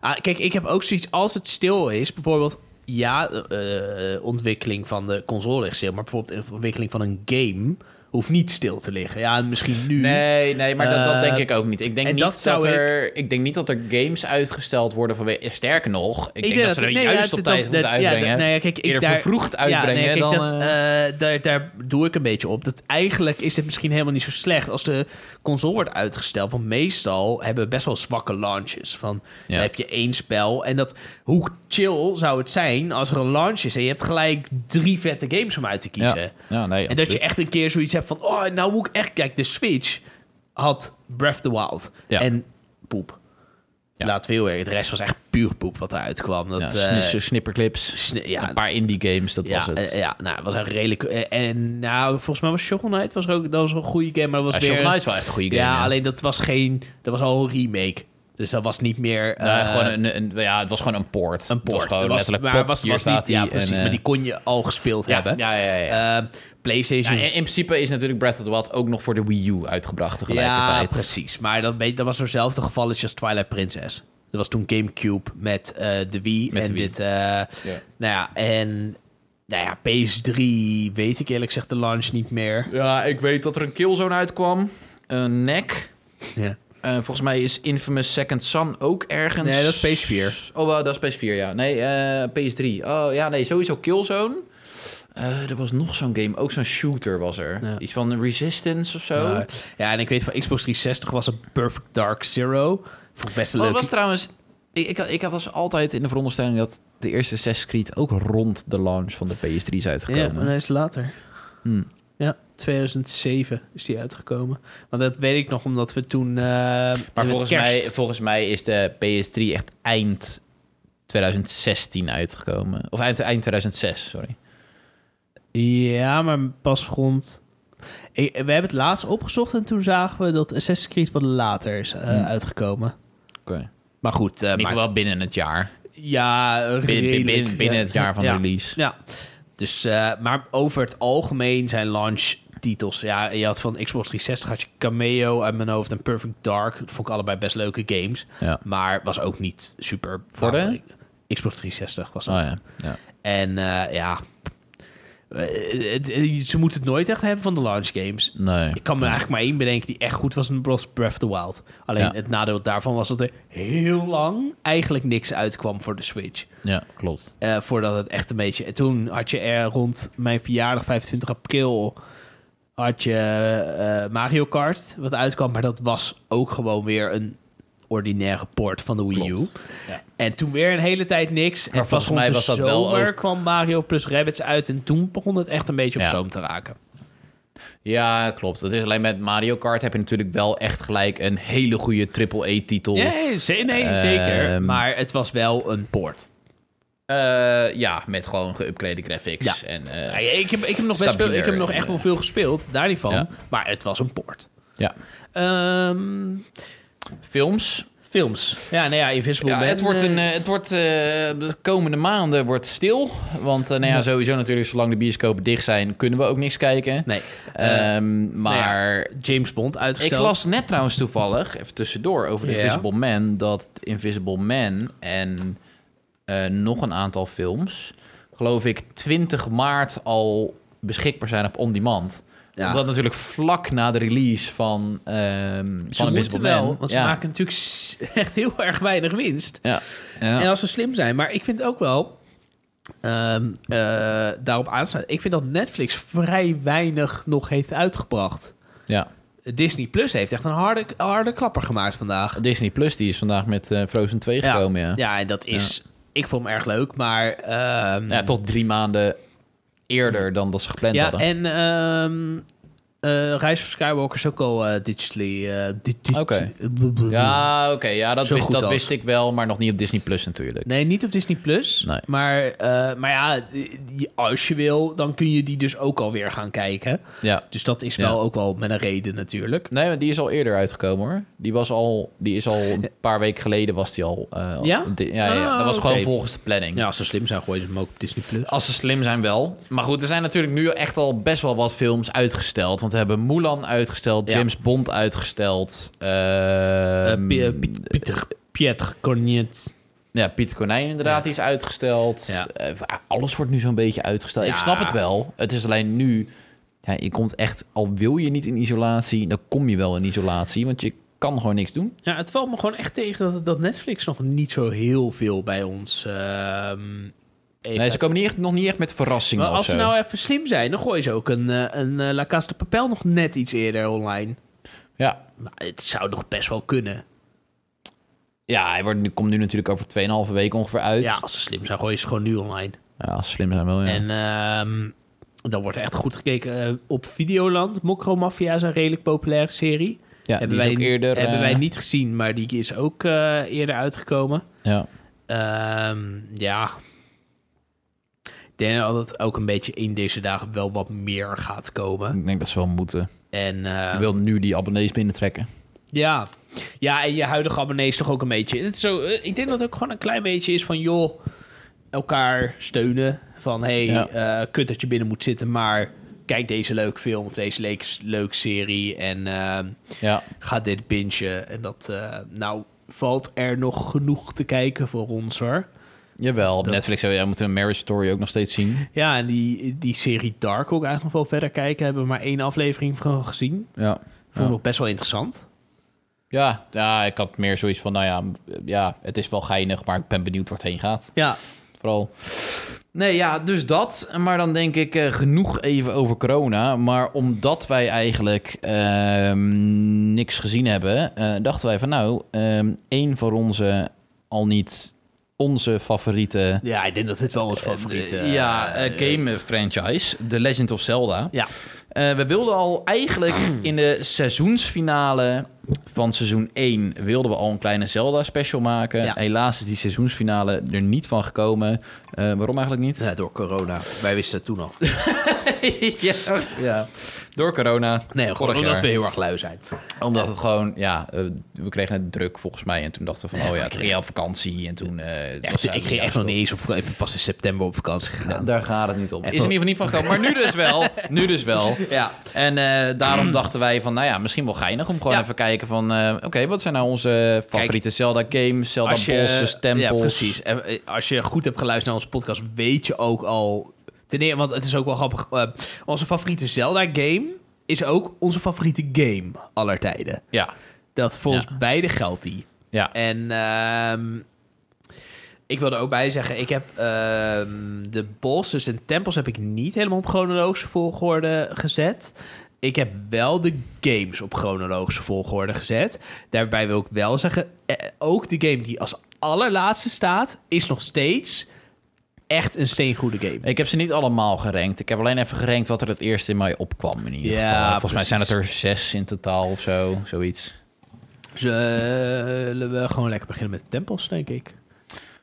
Ah, kijk, ik heb ook zoiets... Als het stil is, bijvoorbeeld... Ja, eh, ontwikkeling van de console ligt stil. Maar bijvoorbeeld de ontwikkeling van een game... hoeft niet stil te liggen. Ja, misschien nu... Nee, nee, maar dat, dat Eh, denk ik ook niet. Ik denk en niet dat er, ik... denk niet dat er games uitgesteld worden vanwege. Sterker nog, ik, denk dat, ze er nee, juist ja, op tijd moeten ja, uitbrengen. dat- ja, kijk, ik Eerder daar- vervroegd uitbrengen ja, nee, kijk, dan. dat, eh, eh, daar, daar doe ik een beetje op. Dat eigenlijk is het misschien helemaal niet zo slecht als de console wordt uitgesteld. Want meestal hebben we best wel zwakke launches. Van Ja. dan heb je één spel en dat hoe chill zou het zijn als er een launch is en je hebt gelijk drie vette games om uit te kiezen. ja. nee. En dat je echt een keer zoiets hebt van, oh, nou moet ik echt, kijk, de Switch had Breath of the Wild Ja. en poep. Ja. Laten we heel erg. De rest was echt puur poep wat eruit kwam. Dat, Ja, snis- snipperclips. sni- ja, een paar indie games, dat ja, was het. eh, ja, nou, het was een redelijk... eh, en nou, volgens mij was Shovel Knight was er ook, dat was een goede game, maar dat was Ja, weer... Shovel Knight wel echt een goede game. ja, ja. alleen dat was geen... Dat was al een remake. Dus dat was niet meer... Ja, eh, gewoon een, een, ja, het was gewoon een poort. een Het was port. gewoon was, letterlijk maar pop, was, was niet, ja, precies, en, maar die kon je al gespeeld ja, hebben. Ja, ja, ja. Eh, PlayStation... Ja, in, in principe is natuurlijk Breath of the Wild ook nog voor de Wii U uitgebracht Ja, tegelijkertijd. precies. Maar dat, dat was zo'nzelfde gevalletje als Twilight Princess. Dat was toen GameCube met eh, de Wii. Met de en Wii. dit... eh, Nou ja, en... Nou ja, PS3 weet ik eerlijk gezegd de launch niet meer. Ja, ik weet dat er een Killzone uitkwam. Een nek. Ja. Eh, volgens mij is Infamous Second Son ook ergens. Nee, dat is PS4. Oh, wel, dat is PS4, ja. Nee, eh, PS3. Oh ja, nee, sowieso Killzone. Eh er was nog zo'n game, ook zo'n shooter was er. Ja. Iets van Resistance of zo. Ja, en ik weet van Xbox 360 was een Perfect Dark Zero. Vond ik best een Oh, leuke... was trouwens... Ik, ik, ik was altijd in de veronderstelling dat de eerste Assassin's Creed ook rond de launch van de PS3 is Ja, uitgekomen. maar dat is later. Hmm. Ja, 2007 is die uitgekomen. Want dat weet ik nog omdat we toen... eh, Maar volgens kerst- mij, volgens mij is de PS3 echt eind 2016 uitgekomen. Of eind, eind 2006, sorry. Ja, maar pas rond... Ik- we hebben het laatst opgezocht en toen zagen we dat Assassin's Creed wat later is eh, Hmm. uitgekomen. Oké. Maar goed, eh, In ieder maar- geval binnen het jaar. ja, Binnen, redelijk, binnen, het jaar van ja. de release. Ja, dus, eh, maar over het algemeen zijn launch-titels. Ja, je had van Xbox 360 had je Cameo uit mijn hoofd en Perfect Dark. Dat vond ik allebei best leuke games. Ja. Maar was ook niet super... Voor de? Xbox 360 was dat. Oh ja. ja. En eh, ja... Eh, het- ze moeten het nooit echt hebben van de launch games. Nee. Ik kan me eigenlijk maar één bedenken die echt goed was. Was Breath of the Wild. Alleen Ja. het nadeel daarvan was dat er heel lang eigenlijk niks uitkwam voor de Switch. Ja, klopt. Eh, voordat het echt een beetje... En toen had je er rond mijn verjaardag, 25 april... had je eh, Mario Kart, wat uitkwam. Maar dat was ook gewoon weer een ordinaire port van de Wii U. Ja. En toen weer een hele tijd niks. en pas volgens mij was dat wel ook- kwam Mario plus Rabbids uit. En toen begon het echt een beetje op Ja. stoom te raken. Ja, klopt. Dat is alleen met Mario Kart heb je natuurlijk wel echt gelijk een hele goede. Ja, nee, nee, zeker. Ehm. Maar het was wel een poort. Eh, ja, met gewoon geüpgrade graphics. Ja. En, eh, Ja, ik, heb, ik, heb nog best veel, ik heb nog echt wel veel gespeeld, daar niet van. Ja. Maar het was een poort. ja. Ehm, Films. films. Ja, nou ja, Invisible Ja, Man. het wordt, eh, een, eh, het wordt eh, de komende maanden wordt stil. Want eh, nou ja, sowieso natuurlijk, zolang de bioscopen dicht zijn, kunnen we ook niks kijken. Nee. Eh, Ehm, maar James Bond ik uitgesteld. las net trouwens toevallig, even tussendoor, over de. Invisible Man... dat Invisible Man en nog een aantal films... geloof ik 20 maart al beschikbaar zijn op On Demand. Ja. Omdat natuurlijk vlak na de release van, ehm Ze van moeten wel, Man... want ze ja, maken natuurlijk echt heel erg weinig winst. ja, ja. En als ze slim zijn. Maar ik vind ook wel... ehm, eh, daarop aanstaan. Ik vind dat Netflix vrij weinig nog heeft uitgebracht. ja. Disney Plus heeft echt een harde, harde klapper gemaakt vandaag. Disney Plus die is vandaag met eh, Frozen 2 Ja. gekomen, ja. Ja, en dat is... Ik vond hem erg leuk, maar... ehm, Ja, tot drie maanden eerder dan dat ze gepland Ja, hadden. en ehm eh Reis van Skywalker is ook al eh, digitally... blablabla. Ja, oké, ja, dat, Zo wist, dat als. wist ik wel, maar nog niet op Disney Plus natuurlijk. Nee, niet op Disney Plus. Nee. Maar, maar ja, als je wil, dan kun je die dus ook alweer gaan kijken. Ja. Dus dat is Ja. wel ook wel met een reden natuurlijk. Nee, maar die is al eerder uitgekomen hoor. Die was al, die is al een paar weken geleden was die al. Ja? ja, ja, Ah, dat was oké. gewoon volgens de planning. Ja, als ze slim zijn, gooien ze hem ook op Disney Plus. Als ze slim zijn wel. Maar goed, er zijn natuurlijk nu echt al best wel wat films uitgesteld. Want we hebben Mulan uitgesteld, Ja. James Bond uitgesteld. Eh, ehm, eh, Piet- Pieter, Pieter Cornet. Ja, Pieter Konijn inderdaad, die is uitgesteld. Eh, alles wordt nu zo'n beetje uitgesteld. Ik snap het wel. Het is alleen nu... Ja, je komt echt... Al wil je niet in isolatie, dan kom je wel in isolatie. Want je kan gewoon niks doen. Ja, het valt me gewoon echt tegen dat, dat Netflix nog niet zo heel veel bij ons ehm Nee, ze komen niet echt, nog niet echt met verrassingen Maar als ze nou even slim zijn, dan gooien ze ook een, eh, een eh, La Casa de Papel nog net iets eerder online. Ja. Maar het zou nog best wel kunnen. Ja, hij wordt nu, komt nu natuurlijk over 2,5 weken ongeveer uit. Ja, als ze slim zijn, gooien ze gewoon nu online. Ja, als ze slim zijn wel, ja. En ehm, dan wordt er echt goed gekeken eh, op Videoland. Mokro Mafia is een redelijk populaire serie. ja, hebben die wij, eerder... hebben wij niet gezien, maar die is ook eerder uitgekomen. Ja. Ehm, ja. Denk dat het ook een beetje in deze dagen wel wat meer gaat komen. Ik denk dat ze wel moeten. En eh, Ik wil nu die abonnees binnentrekken. Ja. ja, en je huidige abonnees toch ook een beetje. Het is zo, eh, ik denk dat het ook gewoon een klein beetje is van... joh, elkaar steunen. Van, hey, Ja. eh, kut dat je binnen moet zitten... maar kijk deze leuke film of deze leuke, leuke serie... en eh, Ja. ga dit bingen. En dat, eh, nou, valt er nog genoeg te kijken voor ons, hoor. Jawel, op Dat- Netflix ja, moeten we Marriage Story ook nog steeds zien. Ja, en die, die serie Dark ook eigenlijk nog wel verder kijken... hebben we maar één aflevering van gezien. Ja. Vond ik Ja. best wel interessant. Ja, ja, ik had meer zoiets van, nou ja, ja, het is wel geinig, maar ik ben benieuwd waar het heen gaat. Ja, Vooral. Nee, ja, dus dat. Maar dan denk ik eh, genoeg even over corona. Maar omdat wij eigenlijk ehm, niks gezien hebben, eh, dachten wij van nou, ehm een van onze, al niet onze favoriete... ja, ik denk dat dit wel ons favoriete... eh, ja, eh, eh, game franchise, The Legend of Zelda. Ja. Eh, we wilden al eigenlijk in de seizoensfinale van seizoen 1 wilden we al een kleine Zelda special maken. Ja. Helaas is die seizoensfinale er niet van gekomen. Eh, waarom eigenlijk niet? Ja, door corona. Wij wisten het toen al. ja, ja. Door corona. Nee, gewoon omdat jaar. we heel erg lui zijn. Omdat het gewoon, ja, eh, we kregen het druk volgens mij. En toen dachten we van, oh ja, toen ging op vakantie. En toen... eh, was ik ging echt nog niet eens op... Ik ben pas in september op vakantie Ja, gegaan. daar gaat het niet om. Is er in ieder geval niet van gekomen. Maar nu dus wel. Nu dus wel. Ja. En eh, daarom dachten wij van, nou ja, misschien wel geinig om gewoon even kijken van, oké, wat zijn nou onze favoriete Zelda games, Zelda Als je, bosses, tempels? Ja, precies. En, Als je goed hebt geluisterd naar onze podcast, weet je ook al... Ten eerste, want het is ook wel grappig. eh, onze favoriete Zelda-game is ook onze favoriete game aller tijden. Ja, Dat volgens Ja. beide geldt die. ja, En ehm, ik wil er ook bij zeggen, ik heb ehm, de bosses en tempels heb ik niet helemaal op chronologische volgorde gezet. Ik heb wel de games op chronologische volgorde gezet. Daarbij wil ik wel zeggen, eh, ook de game die als allerlaatste staat, is nog steeds echt een steengoede game. Ik heb ze niet allemaal gerankt. Ik heb alleen even gerankt wat er het eerst in mij opkwam. In ieder Ja, geval. Volgens mij zijn het er zes in totaal of zo. Zoiets. Zullen we gewoon lekker beginnen met de tempels, denk ik.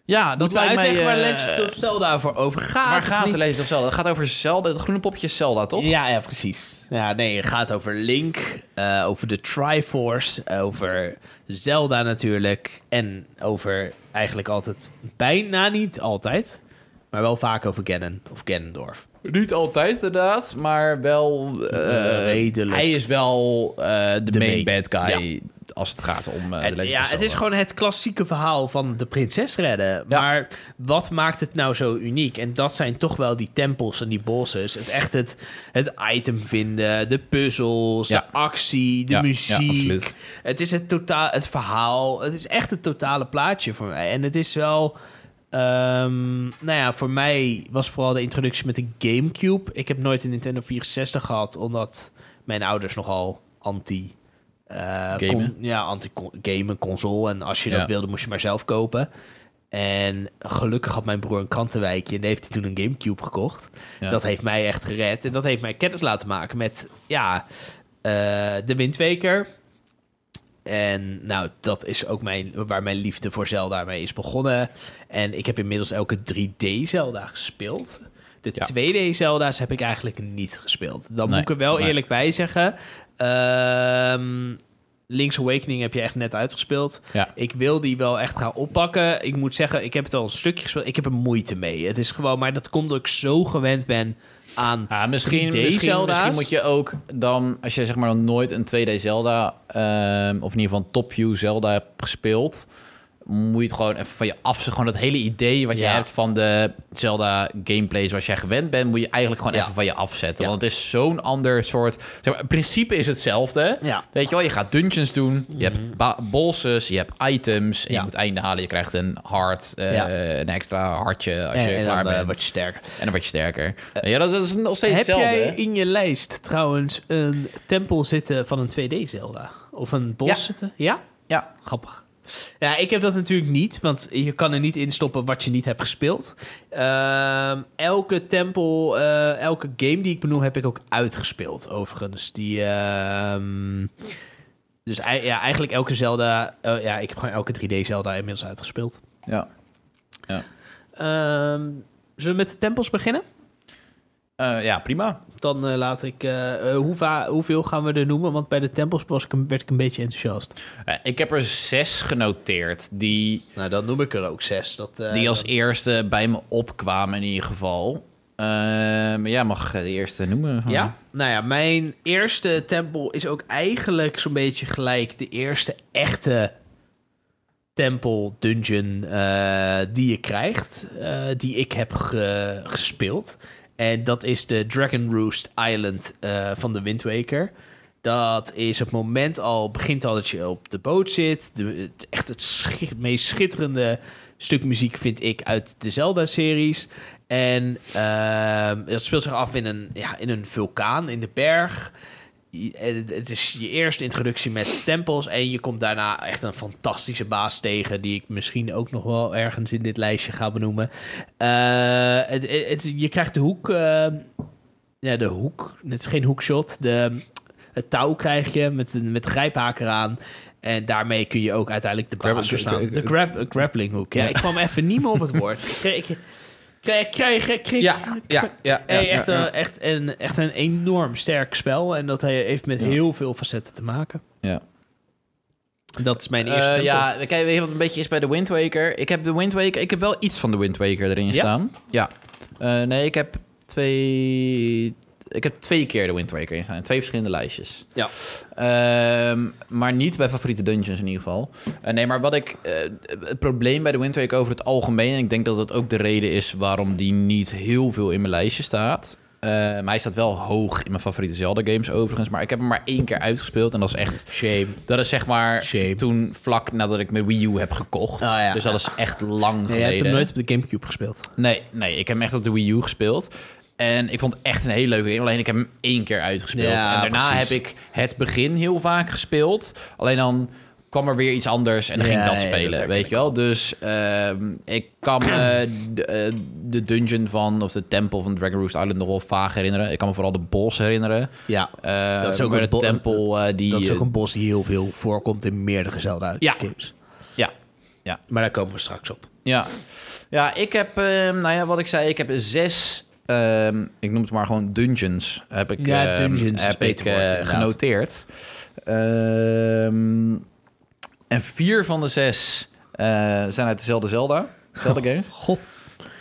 Ja, dat lijkt mij... waar eh, Legend of Zelda voor over gaat? Waar gaat de Legend of Zelda? Het gaat over Zelda, het groene popje Zelda, toch? Ja, ja, precies. Ja, nee, het gaat over Link, eh, over de Triforce, over Zelda natuurlijk. En over eigenlijk altijd, bijna niet altijd, maar wel vaak over Ganon of Ganondorf. Niet altijd inderdaad, maar wel... eh, redelijk. Hij is wel eh, de, De main main. bad guy als het gaat om En, Legend ja, het is gewoon het klassieke verhaal van de prinses redden. Ja. Maar wat maakt het nou zo uniek? En dat zijn toch wel die tempels en die bosses. Het echt het, het item vinden, de puzzels, Ja. de actie, de muziek. het is het, totaal, het verhaal. Het is echt het totale plaatje voor mij. En het is wel... ehm, nou ja, voor mij was vooral de introductie met de Gamecube. Ik heb nooit een Nintendo 64 gehad, omdat mijn ouders nogal anti... eh, Gamen? ja, anti-gamen console. En als je dat wilde, moest je maar zelf kopen. En gelukkig had mijn broer een krantenwijkje en heeft hij toen een Gamecube gekocht. Ja. Dat heeft mij echt gered. En dat heeft mij kennis laten maken met ja, eh, de Windweker. En nou, dat is ook mijn, waar mijn liefde voor Zelda mee is begonnen. En ik heb inmiddels elke 3D Zelda gespeeld. De Ja. 2D Zelda's heb ik eigenlijk niet gespeeld. Dan Nee, moet ik er wel nee. eerlijk bij zeggen. Ehm Link's Awakening heb je echt net uitgespeeld. Ja. Ik wil die wel echt gaan oppakken. Ik moet zeggen, ik heb het al een stukje gespeeld. Ik heb er moeite mee. Het is gewoon, maar dat komt omdat ik zo gewend ben aan Ja, misschien, 3D misschien, misschien moet je ook dan, als je zeg maar nog nooit een 2D Zelda, ehm, of in ieder geval een top-view Zelda hebt gespeeld, moet je het gewoon even van je af. Gewoon dat hele idee wat je Ja. hebt van de Zelda gameplay zoals jij gewend bent, moet je eigenlijk gewoon Ja. even van je afzetten. Ja. Want het is zo'n ander soort. Zeg maar, het principe is hetzelfde. Weet je wel, je gaat dungeons doen, je hebt ba- bosses, je hebt items en je moet einde halen. Je krijgt een hart, eh, een extra hartje als en, je en klaar dan eh, bent. word je sterker. En dan word je sterker. ja, dat is, dat is nog steeds Heb hetzelfde. jij hè? in je lijst trouwens een tempel zitten van een 2D Zelda? Of een bos zitten? Ja? Ja. Grappig. Ja, ik heb dat natuurlijk niet, want je kan er niet in stoppen wat je niet hebt gespeeld. Ehm, elke tempel, eh, elke game die ik benoem, heb ik ook uitgespeeld, overigens. Die, ehm, dus ja, eigenlijk elke Zelda, eh, ja, ik heb gewoon elke 3D Zelda inmiddels uitgespeeld. Ja. Ehm, zullen we met de tempels beginnen? Eh, ja, prima. Dan eh, laat ik. eh, hoe va- hoeveel gaan we er noemen? Want bij de tempels was ik een, werd ik een beetje enthousiast. Eh, ik heb er zes genoteerd die, Nou, dan noem ik er ook zes. Dat, eh, die als eerste bij me opkwamen in ieder geval. Eh, maar ja, mag de eerste noemen? Ja, nou ja, mijn eerste tempel is ook eigenlijk zo'n beetje gelijk de eerste echte tempel dungeon eh, die je krijgt, eh, die ik heb ge- gespeeld. En dat is de Dragon Roost Island eh, van de Wind Waker. Dat is het moment al, begint al dat je op de boot zit. De, het, echt het meest schitterende stuk muziek vind ik uit de Zelda-series. En ehm dat speelt zich af in een, ja, in een vulkaan, in de berg. Je- en Het is je eerste introductie met tempels. En je komt daarna echt een fantastische baas tegen. Die ik misschien ook nog wel ergens in dit lijstje ga benoemen. Eh, het, je krijgt de hoek. eh, ja, de hoek. Het is geen hoekshot. De, het touw krijg je met, een- met de grijphaker aan. En daarmee kun je ook uiteindelijk de baas verslaan. De grab, grappling hoek. Ja, Ja. ik kwam even niet meer op het woord. Krijg, krijg, krijg, krijg, Ja, ja, ja. Hey, echt, ja, echt, een, echt een enorm sterk spel. En dat he- heeft met heel veel facetten te maken. Ja. Dat is mijn eerste Eh, tempel. ja, kijk, weet je wat een beetje is bij de Wind Waker? Ik heb de Wind Waker, ik heb wel iets van de Wind Waker erin staan. Ja. Eh, nee, ik heb twee, ik heb twee keer de Wind Waker in staan, in twee verschillende lijstjes. Ja. Ehm, maar niet bij favoriete dungeons in ieder geval. Eh, nee, maar wat ik, eh, het probleem bij de Wind Waker over het algemeen, en ik denk dat dat ook de reden is waarom die niet heel veel in mijn lijstje staat. Eh, maar hij staat wel hoog in mijn favoriete Zelda games overigens. Maar ik heb hem maar één keer uitgespeeld en dat is echt Shame. dat is zeg maar Shame. toen vlak nadat ik mijn Wii U heb gekocht. Oh ja. Dus dat is echt lang Nee, geleden. hebt hem nooit op de Gamecube gespeeld. Nee, nee, ik heb hem echt op de Wii U gespeeld. En ik vond het echt een hele leuke game. Alleen ik heb hem één keer uitgespeeld. Ja, en daarna precies. heb ik het begin heel vaak gespeeld. Alleen dan kwam er weer iets anders en dan ging ik dat ja, dat spelen, weet je wel. Dus ehm, ik kan me de, eh, de dungeon van, of de tempel van Dragon Roost Island nog wel vaag herinneren. Ik kan me vooral de bos herinneren. Ja, Eh, Dat is ook een tempel eh, die... dat is ook een bos die heel veel voorkomt in meerdere Zelda Ja. games. Ja, ja. Maar daar komen we straks op. Ja, ja ik heb, ehm, nou ja, wat ik zei, ik heb zes, ehm, ik noem het maar gewoon dungeons, heb ik, Ja, ehm, dungeons heb ik eh, genoteerd. Ehm, en vier van de zes eh, zijn uit dezelfde Zelda, Zelda game. God.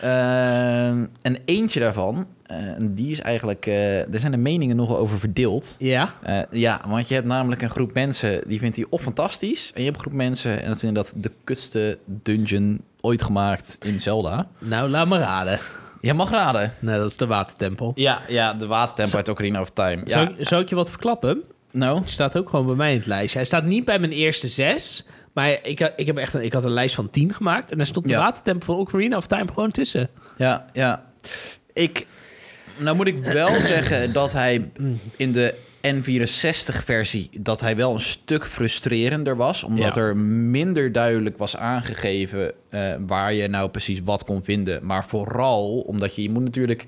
Ehm, en eentje daarvan, eh, die is eigenlijk, eh er zijn de meningen nogal over verdeeld. Ja? Ja, want je hebt namelijk een groep mensen die vindt die of fantastisch. En je hebt een groep mensen en dat vinden dat de kutste dungeon ooit gemaakt in Zelda. Nou, laat me raden. Je mag raden. Nou, dat is de watertempel. Ja, ja de watertempel uit Ocarina of Time. Ja, Zou, ik- zou ik je wat verklappen? nou, Hij staat ook gewoon bij mij in het lijstje. Hij staat niet bij mijn eerste zes. Maar ik, had- ik, heb echt een, ik had een lijst van tien gemaakt. En daar stond de Ja. watertempel van Ocarina of Time gewoon tussen. ja, ja. Ik, nou moet ik wel zeggen dat hij in de N64-versie... dat hij wel een stuk frustrerender was. Omdat Ja. er minder duidelijk was aangegeven... eh, waar je nou precies wat kon vinden. Maar vooral omdat je... Je moet natuurlijk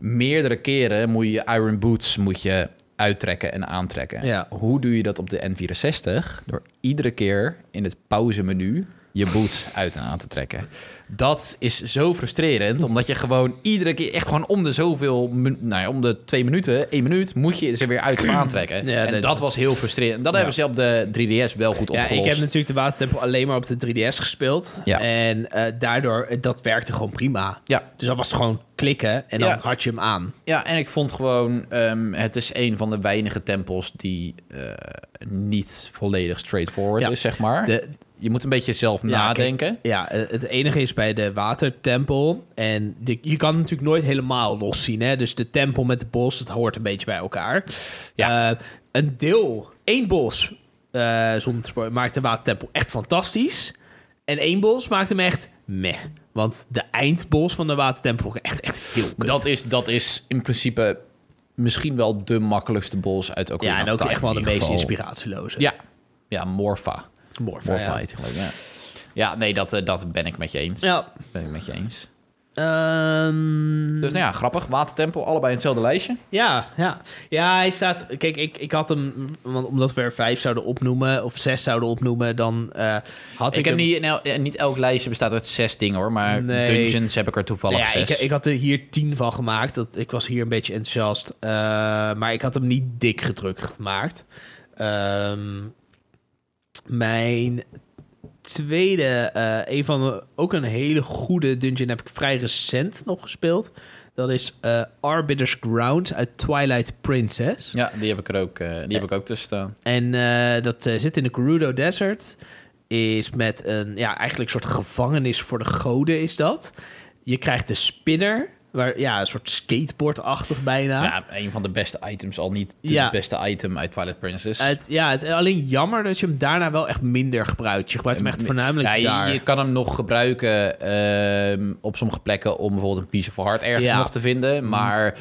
meerdere keren... moet je je Iron Boots moet je uittrekken en aantrekken. Ja. Hoe doe je dat op de N64? Door iedere keer in het pauzemenu je boots uit en aan te trekken. Dat is zo frustrerend, omdat je gewoon iedere keer echt gewoon om de zoveel, nou ja, om de twee minuten, één minuut, moet je ze weer uit of aantrekken. Ja, en dat, dat- was heel frustrerend. Dat Ja. hebben ze op de 3DS wel goed Ja, opgelost. ik heb natuurlijk de watertempel alleen maar op de 3DS gespeeld. Ja. En eh, daardoor, eh, dat werkte gewoon prima. Ja, Dus dat was gewoon klikken en dan Ja. had je hem aan. ja, en ik vond gewoon, ehm, het is een van de weinige tempels die eh, niet volledig straightforward Ja. is, zeg maar. De, je moet een beetje zelf Ja, nadenken. Ja, eh, het enige is bij de watertempel. En de, je kan het natuurlijk nooit helemaal los zien. Hè? Dus de tempel met de bos, dat hoort een beetje bij elkaar. Ja. Eh, een deel, één bos, eh zonder maakt de watertempel echt fantastisch. En één bos maakt hem echt meh. Want de eindbos van de watertempel ik echt, echt heel kut. Dat is, dat is in principe misschien wel de makkelijkste bos uit Ocarina ja, en ook echt wel de meest inspiratieloze. Ja, ja Morpha. Ja. hij, geloof ik, ja. Ja, nee, dat, eh, dat ben ik met je eens. Ja. Ben ik met je eens. Ehm, Dus nou ja, grappig. Watertempel, allebei in hetzelfde lijstje. Ja, ja. Ja, hij staat... Kijk, ik, ik had hem... Want omdat we er vijf zouden opnoemen... of zes zouden opnoemen... dan eh, had ik, Ik, heb hem- niet, nou, eh, niet elk lijstje bestaat uit zes dingen hoor, maar Nee. dungeons heb ik er toevallig ja, zes. ik, ik had er hier tien van gemaakt. Dat, ik was hier een beetje enthousiast. Maar ik had hem niet dik gedrukt gemaakt. Ehm, mijn tweede... eh, een van de, ook een hele goede dungeon... heb ik vrij recent nog gespeeld. Dat is eh, Arbiter's Ground uit Twilight Princess. Ja, die heb ik er ook, eh, die heb ik ook tussen staan. En dat zit in de Gerudo Desert. Is met een, ja, eigenlijk een soort gevangenis voor de goden is dat. Je krijgt de spinner. Waar, ja, een soort skateboardachtig bijna. Ja, een van de beste items, al niet dus Ja. het beste item uit Twilight Princess. Het, ja, het, alleen jammer dat je hem daarna wel echt minder gebruikt. Je gebruikt hem echt voornamelijk ja, je- daar. Je, kan hem nog gebruiken ehm, op sommige plekken om bijvoorbeeld een piece of heart ergens Ja. nog te vinden. Maar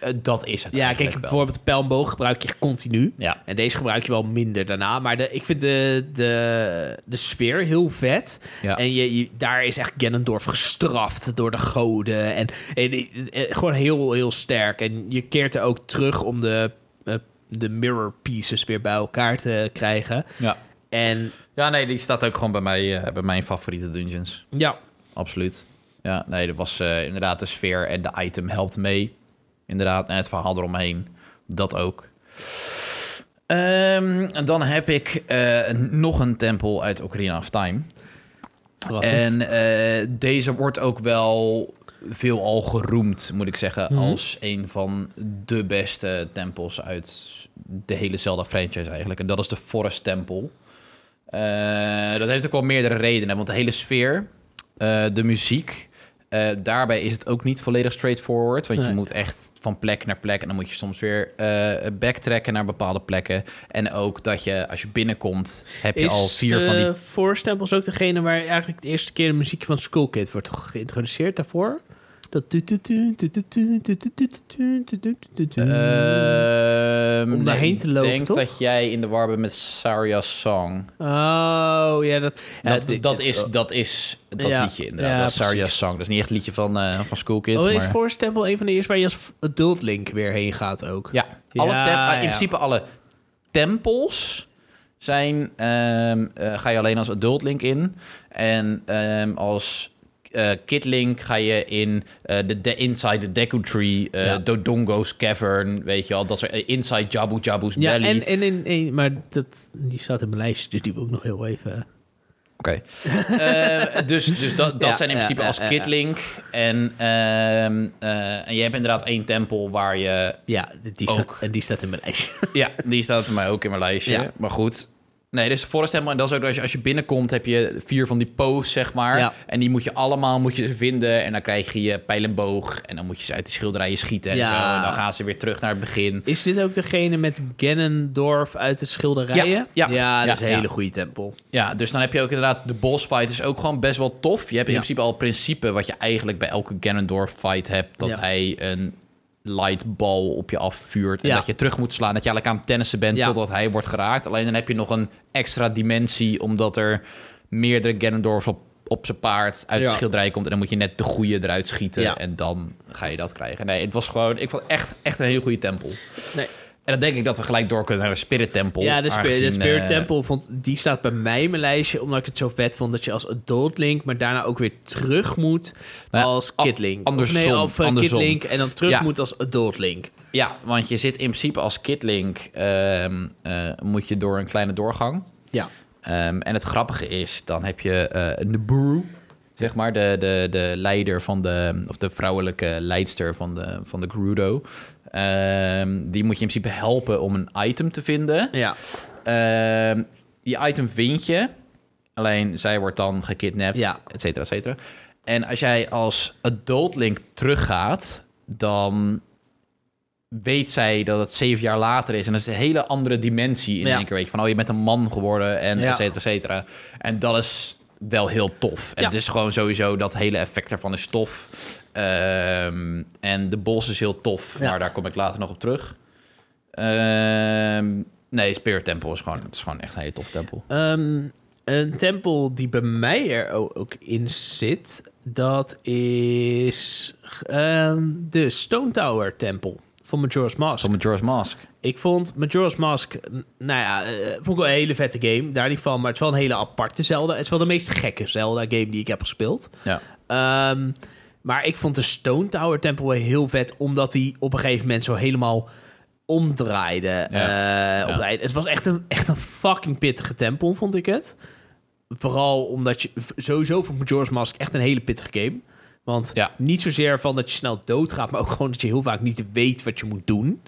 eh, dat is het ja, kijk, wel. bijvoorbeeld de pijlboog gebruik je continu. Ja. En deze gebruik je wel minder daarna. Maar de, ik vind de, de, de sfeer heel vet. Ja. En je, je- daar is echt Ganondorf gestraft door de goden. En, en, en gewoon heel, heel sterk. En je keert er ook terug om de, eh, de mirror pieces weer bij elkaar te krijgen. Ja. En ja, nee, die staat ook gewoon bij, mij, eh, bij mijn favoriete dungeons. ja, Absoluut. Ja, nee, dat was eh, inderdaad de sfeer en de item helpt mee. Inderdaad, en het verhaal eromheen, dat ook. Ehm, en dan heb ik eh, nog een tempel uit Ocarina of Time. En eh, deze wordt ook wel veelal geroemd, moet ik zeggen, Mhm. als een van de beste tempels uit de hele Zelda-franchise eigenlijk. En dat is de Forest Tempel. Eh, dat heeft ook wel meerdere redenen, want de hele sfeer, eh, de muziek... eh, daarbij is het ook niet volledig straightforward. Want Nee. je moet echt van plek naar plek. En dan moet je soms weer backtracken naar bepaalde plekken. En ook dat je, als je binnenkomt, heb je is al vier van die voorstempels ook degene waar eigenlijk de eerste keer de muziek van Skull Kid wordt geïntroduceerd daarvoor? Dat... Om daarheen te lopen, Ik denk dat jij in de war bent met Saria's Song. Oh, ja, dat... Dat, is, dat is dat liedje inderdaad. Saria's. Song. Dat is niet echt het liedje van, eh, van School Kids. Oh, is. Forest Temple een van de eerste waar je als adult Link weer heen gaat ook? Ja, eh, in principe alle tempels zijn, ehm, eh, ga je alleen als adult Link in. En ehm, als eh kid link ga je in eh, de, de Inside the Deku Tree, eh, Ja. Dodongo's Cavern, weet je al. Dat soort, eh, Inside Jabu Jabu's Ja, Belly. en, en in, in- maar dat, die staat in mijn lijstje, dus die wil ik nog heel even... Oké. Eh, dus dus dat, dat Ja, zijn in principe ja, als ja, kid link. En, ehm, eh, en je hebt inderdaad één tempel waar je Ja, die Ook. staat, en die staat in mijn lijstje. Ja, die staat voor mij ook in mijn lijstje. Ja. Maar goed. Nee, dus Forest Temple. En dat is ook als je, als je binnenkomt, heb je vier van die posts, zeg maar. Ja. En die moet je allemaal moet je ze vinden. En dan krijg je je pijl en boog. En dan moet je ze uit de schilderijen schieten en Ja. zo. En dan gaan ze weer terug naar het begin. Is dit ook degene met Ganondorf uit de schilderijen? Ja, ja. ja dat is een hele goede tempel. Ja, dus dan heb je ook inderdaad de boss fight. is ook gewoon best wel tof. Je hebt in principe al het principe wat je eigenlijk bij elke Ganondorf fight hebt. Dat hij een lightbal op je afvuurt. En Ja. dat je terug moet slaan. Dat je eigenlijk aan het tennissen bent Ja. totdat hij wordt geraakt. Alleen dan heb je nog een extra dimensie. Omdat er meerdere Ganondorfs op, op zijn paard uit Ja. de schilderij komt. En dan moet je net de goede eruit schieten. En dan ga je dat krijgen. Nee, het was gewoon... Ik vond het echt, echt een hele goede tempel. Nee. En dan denk ik dat we gelijk door kunnen naar de Spirit Tempel. Ja, de, Spirit, de aangezien, Spirit eh, Temple, vond, die staat bij mij in mijn lijstje... omdat ik het zo vet vond dat je als adult Link... maar daarna ook weer terug moet Nou ja, als Kid Link. andersom, Of nee, of Kid andersom. Link en dan terug Ja. moet als adult Link. Ja, want je zit in principe als Kidlink, ehm eh, moet je door een kleine doorgang. Ja. Ehm, en het grappige is, dan heb je eh Naburu, zeg maar, de, de, de leider van de, of de vrouwelijke leidster van de, van de Gerudo. Ehm, die moet je in principe helpen om een item te vinden. Ja. Ehm, die item vind je, alleen zij wordt dan gekidnapt, Ja. et cetera, et cetera. En als jij als adult Link teruggaat, dan weet zij dat het zeven jaar later is. En dat is een hele andere dimensie in Ja. één keer. Weet je, van, oh, je bent een man geworden en Ja. et cetera, et cetera. En dat is wel heel tof. En Ja. het is gewoon sowieso dat hele effect ervan is tof. Ehm, en de bos is heel tof, Ja. maar daar kom ik later nog op terug. Ehm, nee, Spirit Temple is gewoon, het is gewoon echt een hele tof tempel. Ehm, een tempel die bij mij er ook in zit... dat is de Stone Tower Tempel van Majora's Mask. Van Majora's Mask. Ik vond Majora's Mask, nou ja, eh, vond ik wel een hele vette game. Daar niet van, maar het is wel een hele aparte Zelda. Het is wel de meest gekke Zelda-game die ik heb gespeeld. Ja. Maar ik vond de Stone Tower Tempel wel heel vet, omdat die op een gegeven moment zo helemaal omdraaide. Ja. eh, Ja. het was echt een, echt een fucking pittige tempel, vond ik het. Vooral omdat je sowieso vond Majora's Mask echt een hele pittige game. Want Ja. niet zozeer van dat je snel doodgaat, maar ook gewoon dat je heel vaak niet weet wat je moet doen.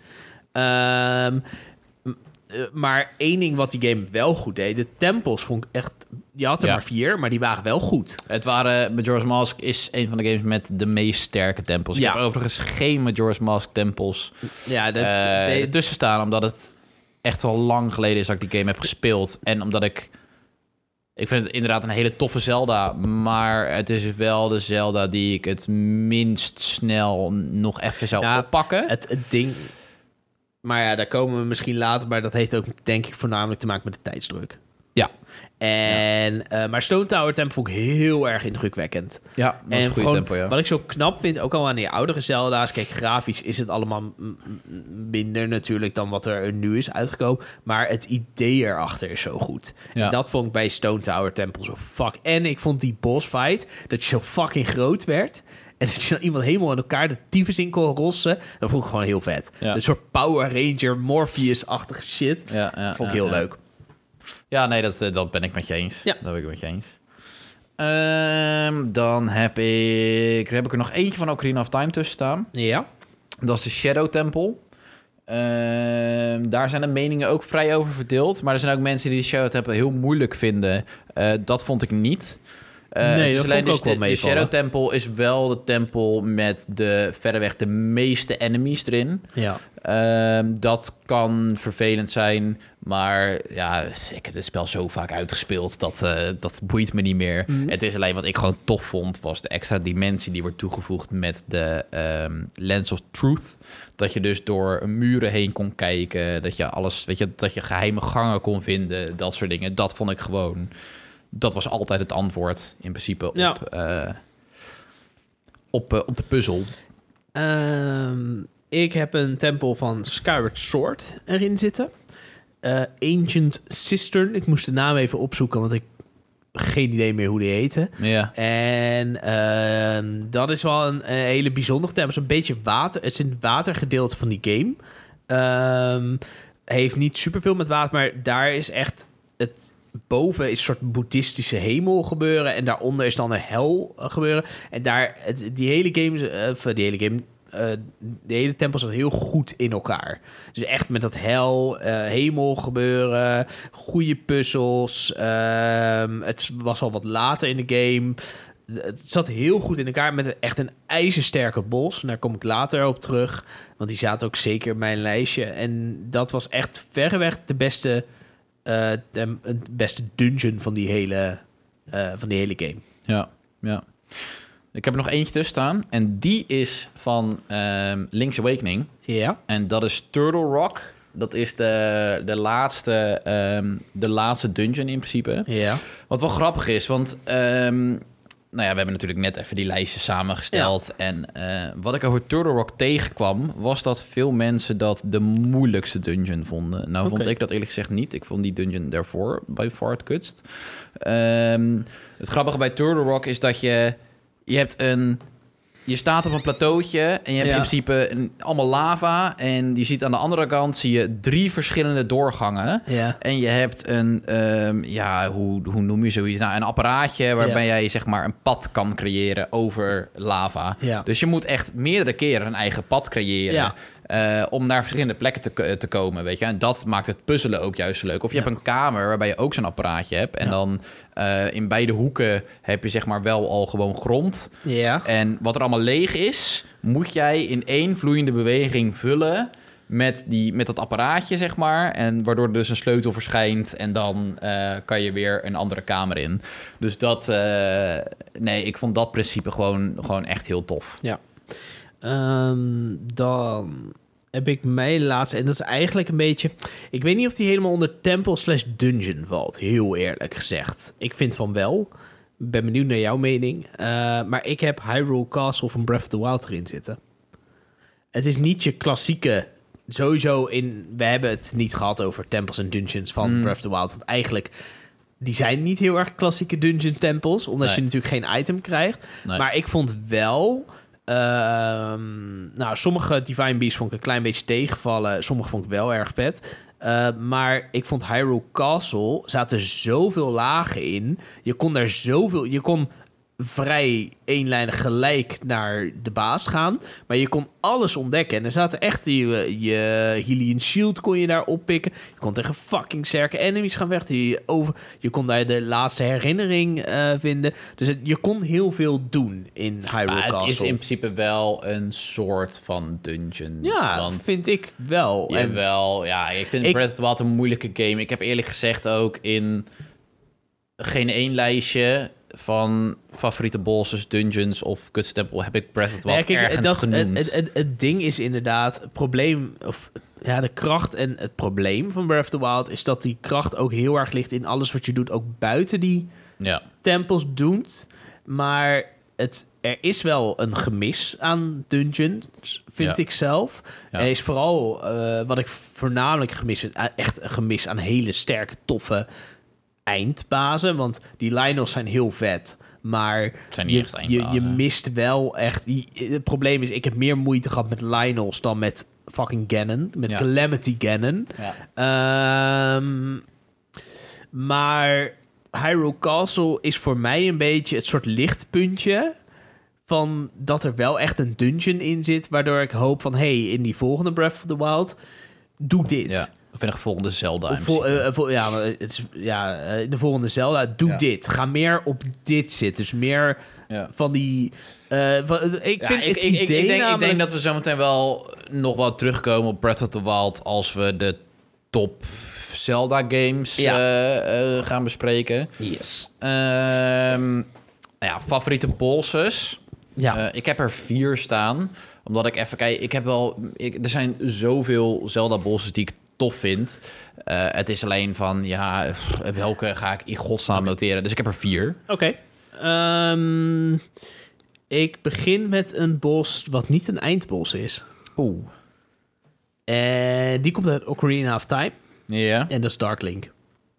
Ehm, eh, maar één ding wat die game wel goed deed, de tempels vond ik echt. Je had er Ja. maar vier, maar die waren wel goed. Het waren, Majora's Mask is een van de games met de meest sterke tempels. Ja. Ik heb overigens geen Majora's Mask tempels Ja, dat, eh, de- ertussen staan, omdat het echt wel lang geleden is dat ik die game heb gespeeld. En omdat ik... Ik vind het inderdaad een hele toffe Zelda, maar het is wel de Zelda die ik het minst snel nog even zou Ja, oppakken. het, het ding. Maar ja, daar komen we misschien later. Maar dat heeft ook, denk ik, voornamelijk te maken met de tijdsdruk. Ja. En, eh, maar Stone Tower Temple vond ik heel erg indrukwekkend. Ja, dat en gewoon, tempo, ja. wat ik zo knap vind, ook al aan die oudere Zelda's... Kijk, grafisch is het allemaal minder natuurlijk dan wat er nu is uitgekomen. Maar het idee erachter is zo goed. Ja. En dat vond ik bij Stone Tower Temple zo fuck. En ik vond die boss fight, dat je zo fucking groot werd... En dat je dan iemand helemaal in elkaar de tyfus in kon rossen. Dat vond ik gewoon heel vet. Ja. Een soort Power Ranger, Morpheus-achtige shit. Ja, ja, vond ik heel leuk. Ja, nee, dat, eh, dat ben ik met je eens. Ja. Dat ben ik met je eens. Ehm, dan heb ik, heb ik er nog eentje van Ocarina of Time tussen staan. Ja. Dat is de Shadow Temple. Ehm, daar zijn de meningen ook vrij over verdeeld. Maar er zijn ook mensen die de Shadow Temple heel moeilijk vinden. Eh, dat vond ik niet. Eh, Nee, dat alleen vond ik dus ook wel de, de. Shadow Temple is wel de tempel met de verreweg de meeste enemies erin. Ja. Ehm, dat kan vervelend zijn, maar ja, ik heb het spel zo vaak uitgespeeld dat eh, dat boeit me niet meer. Mhm. Het is alleen wat ik gewoon tof vond, was de extra dimensie die wordt toegevoegd met de ehm, Lens of Truth. Dat je dus door muren heen kon kijken, dat je alles, weet je, dat je geheime gangen kon vinden, dat soort dingen. Dat vond ik gewoon, dat was altijd het antwoord in principe Ja. op, eh, op, eh, op de puzzel. Ehm, ik heb een tempel van Skyward Sword erin zitten. Eh, Ancient Cistern. Ik moest de naam even opzoeken, want ik geen idee meer hoe die heette. Ja. En ehm, dat is wel een, een hele bijzondere tempel. Het is een beetje water. Het is het watergedeelte van die game. Ehm, heeft niet superveel met water, maar daar is echt het boven is een soort boeddhistische hemel gebeuren en daaronder is dan een hel eh, gebeuren. En daar het, die hele game, eh, of die hele game, eh, de hele tempel zat heel goed in elkaar. Dus echt met dat hel, eh, hemel gebeuren, goede puzzels. ehm, het was al wat later in de game. Het zat heel goed in elkaar met echt een ijzersterke bos. En daar kom ik later op terug. Want die zaten ook zeker in mijn lijstje. En dat was echt verreweg de beste, eh, de, het beste dungeon van die hele, eh, van die hele game. Ja, ja. Ik heb er nog eentje tussen staan. En die is van ehm, Link's Awakening. Ja. En dat is Turtle Rock. Dat is de, de, laatste, ehm, de laatste dungeon in principe. Ja. Wat wel grappig is, want... ehm, nou ja, we hebben natuurlijk net even die lijstjes samengesteld. En eh, wat ik over Turtle Rock tegenkwam... was dat veel mensen dat de moeilijkste dungeon vonden. Nou vond ik dat eerlijk gezegd niet. Ik vond die dungeon daarvoor bij far het kutst. Ehm, het grappige bij Turtle Rock is dat je... Je hebt een... Je staat op een plateautje en je hebt Ja. in principe een, allemaal lava. En je ziet aan de andere kant zie je drie verschillende doorgangen. Ja. En je hebt een, ehm, ja, hoe, hoe noem je zoiets? Nou, een apparaatje waarbij jij zeg maar een pad kan creëren over lava. Ja. Dus je moet echt meerdere keren een eigen pad creëren. Ja. eh, om naar verschillende plekken te, k- te komen, weet je. En dat maakt het puzzelen ook juist leuk. Of je Ja. hebt een kamer waarbij je ook zo'n apparaatje hebt. En Ja. dan eh, in beide hoeken heb je zeg maar wel al gewoon grond. Ja. En wat er allemaal leeg is, moet jij in één vloeiende beweging vullen met, die, met dat apparaatje, zeg maar. En waardoor er dus een sleutel verschijnt en dan eh, kan je weer een andere kamer in. Dus dat, eh, nee, ik vond dat principe gewoon, gewoon echt heel tof. Ehm, dan heb ik mijn laatste. En dat is eigenlijk een beetje. Ik weet niet of die helemaal onder tempel slash dungeon valt. Heel eerlijk gezegd. Ik vind van wel. Ben benieuwd naar jouw mening. Eh, maar ik heb Hyrule Castle van Breath of the Wild erin zitten. Het is niet je klassieke. Sowieso in. We hebben het niet gehad over tempels en dungeons van Mm. Breath of the Wild. Want eigenlijk. Die zijn niet heel erg klassieke dungeon tempels. Omdat Nee. je natuurlijk geen item krijgt. Nee. Maar ik vond wel. Ehm, nou, sommige Divine Beasts vond ik een klein beetje tegenvallen. Sommige vond ik wel erg vet. Eh, maar ik vond Hyrule Castle zaten zoveel lagen in. Je kon daar zoveel. Je kon vrij eenlijnig gelijk naar de baas gaan. Maar je kon alles ontdekken. En er zaten echt je, je Hylian Shield kon je daar oppikken. Je kon tegen fucking sterke enemies gaan vechten. Je, over, je kon daar de laatste herinnering eh, vinden. Dus het- je kon heel veel doen in Hyrule Maar Castle. het is in principe wel een soort van dungeon. ja, want vind ik wel. En- Jawel, ja, ik vind Ik- Breath of the Wild een moeilijke game. Ik heb eerlijk gezegd ook in geen één lijstje van favoriete bosses, dungeons of kutstempel heb ik Breath of the Ja, Wild kijk, ergens dat, genoemd. het, het, het, het ding is inderdaad, het probleem, of ja, de kracht en het probleem van Breath of the Wild is dat die kracht ook heel erg ligt in alles wat je doet, ook buiten die ja. tempels doet. Maar het, er is wel een gemis aan dungeons, vind Ja. ik zelf. Ja. Er is vooral, eh, wat ik voornamelijk gemis vind, eh, echt een gemis aan hele sterke, toffe eindbazen. Want die Lionels zijn heel vet, maar zijn je, je, je mist wel echt... je- Het probleem is, ik heb meer moeite gehad met Lionels dan met fucking Ganon. Met Ja. Calamity Ganon. Ja. Ehm, maar Hyrule Castle is voor mij een beetje het soort lichtpuntje van dat er wel echt een dungeon in zit, waardoor ik hoop van hey, in die volgende Breath of the Wild doe dit. Ja. Of in de volgende Zelda. Vol- eh, vol- ja, maar het is, ja, eh, de volgende Zelda, doe Ja. dit. Ga meer op dit zitten. Dus meer Ja. van die... eh, van, ik Ja, vind ik, het ik, idee ik, ik, denk, ik denk dat we zometeen wel nog wel terugkomen op Breath of the Wild als we de top Zelda games Ja. gaan bespreken. Yes. Ehm, nou ja, favoriete bosses. Ja. Eh, ik heb er vier staan. Omdat ik even kijk, ik heb wel. Ik, er zijn zoveel Zelda bosses die ik tof vind. Eh, het is alleen van ja, welke ga ik in godsnaam noteren? Dus ik heb er vier. Oké. Ehm, ik begin met een bos wat niet een eindbos is. Oeh. En die komt uit Ocarina of Time. Ja. En dat is Dark Link.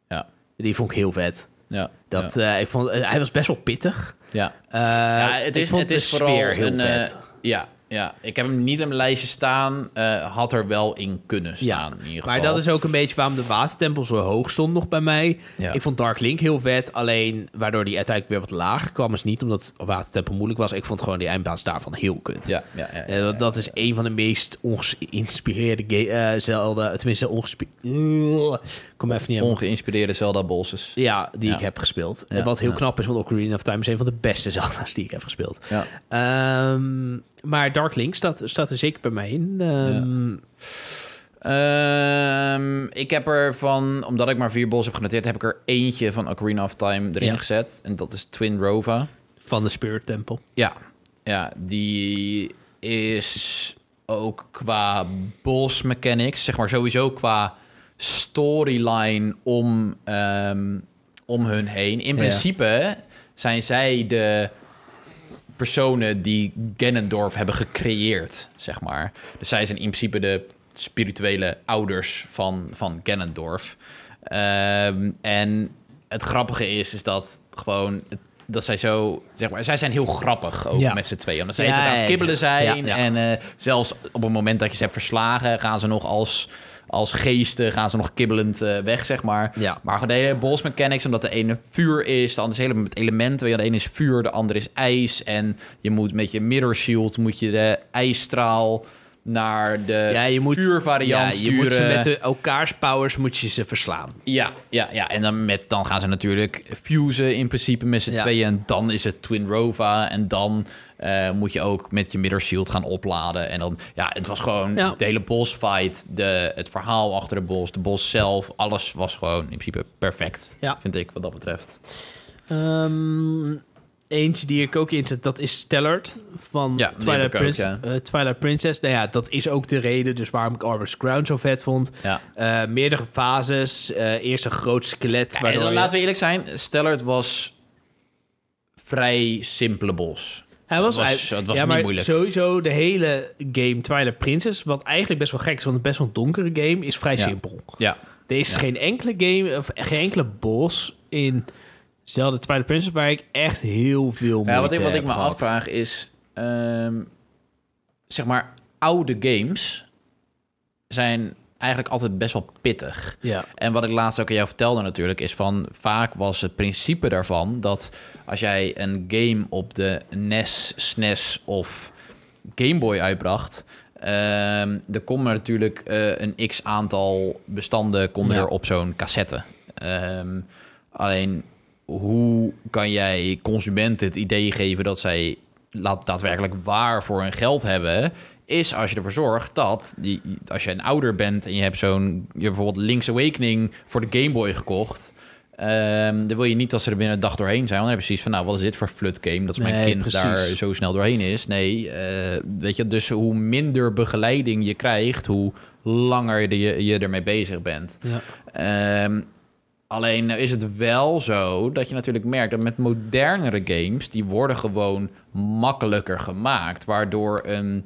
Ja. Die vond ik heel vet. Ja. Dat, ja. eh, ik vond, eh, hij was best wel pittig. ja. Eh, ja, het is, het is vooral heel een, eh, vet. ja, ja, ik heb hem niet in mijn lijstje staan. eh, had er wel in kunnen staan. in ieder maar geval. dat is ook een beetje waarom de watertempel zo hoog stond nog bij mij. Ja. Ik vond Dark Link heel vet. Alleen waardoor die uiteindelijk weer wat lager kwam, is niet omdat watertempel moeilijk was. Ik vond gewoon die eindbaas daarvan heel kut. Ja, ja, ja, ja, Eh, dat, dat is een van de meest ongeïnspireerde eh, Zelda. Tenminste, ongeïnspireerde. Kom even niet aan. Ongeïnspireerde Zelda bosses. Ja, die ik heb gespeeld. En wat heel knap is, want Ocarina of Time is een van de beste Zelda's die ik heb gespeeld. Ja. Ehm, maar Dark Link staat, staat er zeker bij mij in. Ehm, Ehm, ik heb er van, omdat ik maar vier bos heb genoteerd, heb ik er eentje van Ocarina of Time erin Ja. gezet. En dat is Twin Rova. Van de Spirit Temple. Ja, ja die is ook qua boss mechanics, zeg maar sowieso qua storyline om, ehm, om hun heen. In Ja. principe zijn zij de personen die Ganondorf hebben gecreëerd, zeg maar. Dus zij zijn in principe de spirituele ouders van, van Ganondorf. Ehm, en het grappige is, is dat gewoon... Dat zij zo, zeg maar, zij zijn heel grappig ook Ja. met z'n tweeën. Omdat zij Ja, het aan het kibbelen zijn. En eh, zelfs op het moment dat je ze hebt verslagen, gaan ze nog als, als geesten, gaan ze nog kibbelend eh, weg, zeg maar. Ja. Maar de hele boss mechanics, omdat de ene vuur is, de andere is helemaal met elementen. De ene is vuur, de andere is ijs. En je moet met je mirror shield moet je de ijsstraal naar de Ja, je moet, vuurvariant ja, je sturen. moet ze met de, elkaars powers moet je ze verslaan. Ja, ja, ja. En dan, met, dan gaan ze natuurlijk fusen in principe met z'n Ja. tweeën. En dan is het Twin Rova. En dan eh, moet je ook met je mirror shield gaan opladen. En dan, ja, het was gewoon Ja. de hele boss fight. De, het verhaal achter de boss, de boss zelf. Alles was gewoon in principe perfect, Ja. vind ik, wat dat betreft. Ehm, eentje die ik ook inzet, dat is Stellard van Ja, Twilight, ook, Prince- ja. eh, Twilight Princess. Nou ja, dat is ook de reden dus waarom ik Arbor's Crown zo vet vond. Ja. Eh, meerdere fases. eh eerst een groot skelet. Ja, en je- laten we eerlijk zijn, Stellard was vrij simpele boss. Hij was, Het was- het was ja, niet maar moeilijk. Sowieso de hele game Twilight Princess, wat eigenlijk best wel gek is, want het best wel een donkere game, is vrij Ja. simpel. Ja, Er is Ja. geen enkele game of geen enkele boss in Zelda Twilight Princess waar ik echt heel veel moeite Ja, wat ik, wat ik me gehad. afvraag is... ehm, zeg maar, oude games zijn eigenlijk altijd best wel pittig. Ja. En wat ik laatst ook aan jou vertelde natuurlijk... is van vaak was het principe daarvan... dat als jij een game op de NES, SNES of Game Boy uitbracht... ehm er komen natuurlijk eh, een x-aantal bestanden konden Ja. er op zo'n cassette. Ehm, alleen, hoe kan jij consumenten het idee geven dat zij laat daadwerkelijk waar voor hun geld hebben, is als je ervoor zorgt dat die, als je een ouder bent en je hebt zo'n, je hebt bijvoorbeeld Link's Awakening voor de Game Boy gekocht. ehm, dan wil je niet dat ze er binnen een dag doorheen zijn. Want dan heb je zoiets van, nou, wat is dit voor flut game? Dat is mijn Nee, kind precies. daar zo snel doorheen is. Nee, eh, weet je, dus hoe minder begeleiding je krijgt, hoe langer je, je ermee bezig bent. Ja. Ehm, alleen nou is het wel zo dat je natuurlijk merkt dat met modernere games, die worden gewoon makkelijker gemaakt. Waardoor een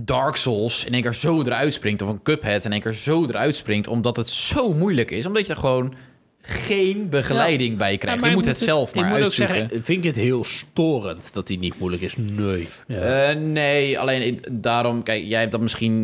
Dark Souls in één keer zo eruit springt, of een Cuphead in één keer zo eruit springt, omdat het zo moeilijk is. Omdat je er gewoon geen begeleiding bij krijgt. je moet het zelf maar Ik moet ook uitzoeken. zeggen, vind ik het heel storend dat hij niet moeilijk is? Nee. Ja. Eh, nee, alleen daarom, kijk, jij hebt dat misschien,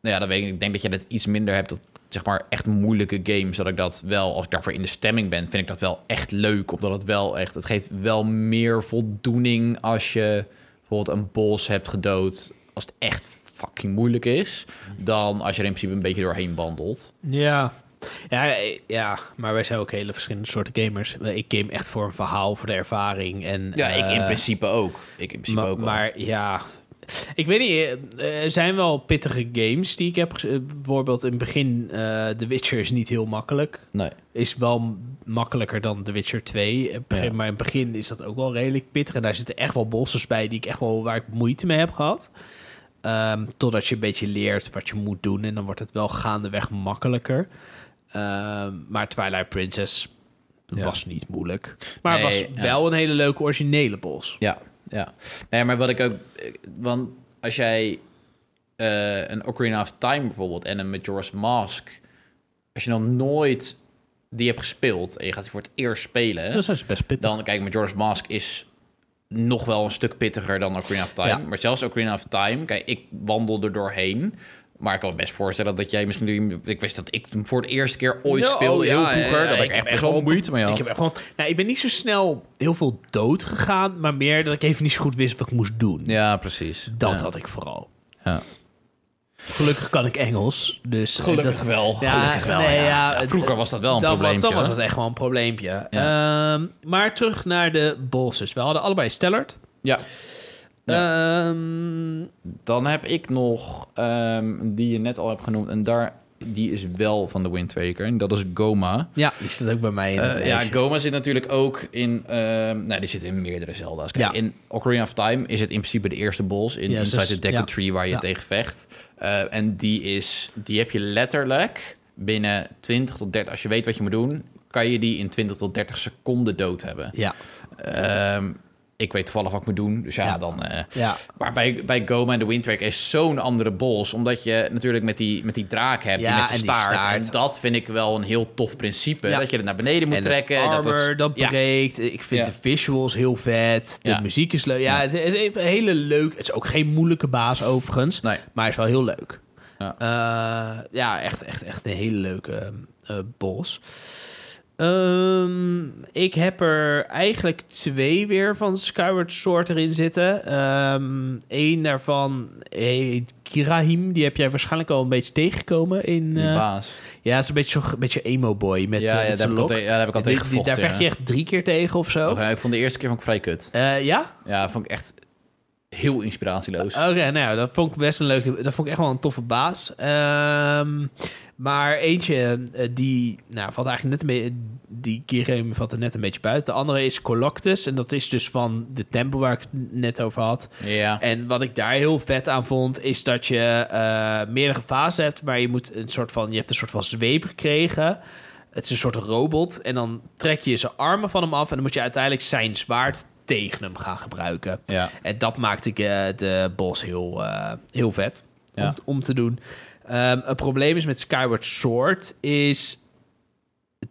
nou ja, dat weet ik. Ik denk dat jij dat iets minder hebt. Dat zeg maar echt moeilijke games, dat ik dat wel, als ik daarvoor in de stemming ben, vind ik dat wel echt leuk. Omdat het wel echt, het geeft wel meer voldoening als je bijvoorbeeld een boss hebt gedood. Als het echt fucking moeilijk is... dan als je er in principe een beetje doorheen wandelt. Ja. Ja, ja, maar wij zijn ook hele verschillende soorten gamers. Ik game echt voor een verhaal, voor de ervaring. En, Ja, ik in eh, principe ook. Ik in principe Ma- ook wel. maar ja, ik weet niet. eh, Er zijn wel pittige games die ik heb. Bijvoorbeeld in het begin, eh The Witcher is niet heel makkelijk. Nee. Is wel makkelijker dan The Witcher 2. In het begin- Ja. Maar in het begin is dat ook wel redelijk pittig. En daar zitten echt wel bosses bij die ik echt wel waar ik moeite mee heb gehad. Ehm, totdat je een beetje leert wat je moet doen. En dan wordt het wel gaandeweg makkelijker. Ehm, maar Twilight Princess Ja. was niet moeilijk. Maar Nee, was ja. wel een hele leuke originele bos. Ja, ja. Nee, maar wat ik ook... Want als jij eh, een Ocarina of Time bijvoorbeeld en een Majora's Mask... Als je nog nooit die hebt gespeeld en je gaat die voor het eerst spelen... Dat is best pittig. dan, kijk, Majora's Mask is nog wel een stuk pittiger dan Ocarina of Time. Ja. Maar zelfs Ocarina of Time, kijk, ik wandel er doorheen... Maar ik kan me best voorstellen dat jij misschien... Ik wist dat ik hem voor de eerste keer ooit No, speelde, oh, heel ja, vroeger. ja, dat ik, echt best wel moeite mee had. Ik heb echt gewoon, nou, ik ben niet zo snel heel veel dood gegaan, maar meer dat ik even niet zo goed wist wat ik moest doen. Ja, precies. Dat had ik vooral. Ja. Gelukkig kan ik Engels, dus Gelukkig dat- wel. Ja, Gelukkig wel. nee, ja. vroeger was dat wel een probleem. was, dan was dat echt gewoon een probleempje. Ja. Ehm, maar terug naar de bosses. We hadden allebei Stellard. Ja. Ehm, Dan heb ik nog, ehm, die je net al hebt genoemd, en daar, die is wel van de Wind Waker. En dat is Goma. ja, die staat ook bij mij in het Eh, ja. Goma zit natuurlijk ook in, ehm nou, die zit in meerdere Zelda's. Kijk, Ja. in Ocarina of Time is het in principe de eerste boss in Inside dus- the Deku ja. Tree waar je Ja. tegen vecht. Eh, en die is, die heb je letterlijk binnen 20 tot 30, als je weet wat je moet doen, kan je die in 20 tot 30 seconden dood hebben. Ja, Ehm, ik weet toevallig wat ik moet doen, dus ja, Ja. dan... eh, ja. Maar bij, bij Goma en de Wind Waker is zo'n andere bos. Omdat je natuurlijk met die, met die draak hebt, Ja, die met zijn staart. staart. En dat vind ik wel een heel tof principe. Dat je het naar beneden moet en trekken. het dat armor, is- dat, breekt. Ik vind de visuals heel vet. De muziek is leuk. Ja, het is even een hele leuk. Het is ook geen moeilijke baas overigens. Nee. Maar het is wel heel leuk. Ja. Eh, ja, echt, echt, echt een hele leuke eh bos. Ehm, ik heb er eigenlijk twee weer van Skyward Sword erin zitten. Eén daarvan heet Kirahim. Die heb jij waarschijnlijk al een beetje tegengekomen. In, Die eh, baas. ja, is een beetje zo'n beetje emo-boy met, ja, eh, ja, met daar zijn heb ik al lok. te- ja, daar heb ik al Die- tegen gevochten. Daar vecht je echt drie keer tegen of zo. Ik vond de eerste keer vond ik vrij kut. Eh, ja? Ja, vond ik echt heel inspiratieloos. Oké, nou dat vond ik best een leuke... Dat vond ik echt wel een toffe baas. Ehm, maar eentje, eh, die... Nou, valt eigenlijk net een beetje... Die Kirem valt er net een beetje buiten. De andere is Coloctus. En dat is dus van de tempel waar ik het net over had. ja. En wat ik daar heel vet aan vond, is dat je eh, meerdere fasen hebt, maar je moet een soort van, je hebt een soort van zweep gekregen. Het is een soort robot en dan trek je zijn armen van hem af en dan moet je uiteindelijk zijn zwaard tegen hem gaan gebruiken. ja. En dat maakte ik eh, de boss heel, heel vet Ja. om, om te doen. Ehm het probleem is met Skyward Sword is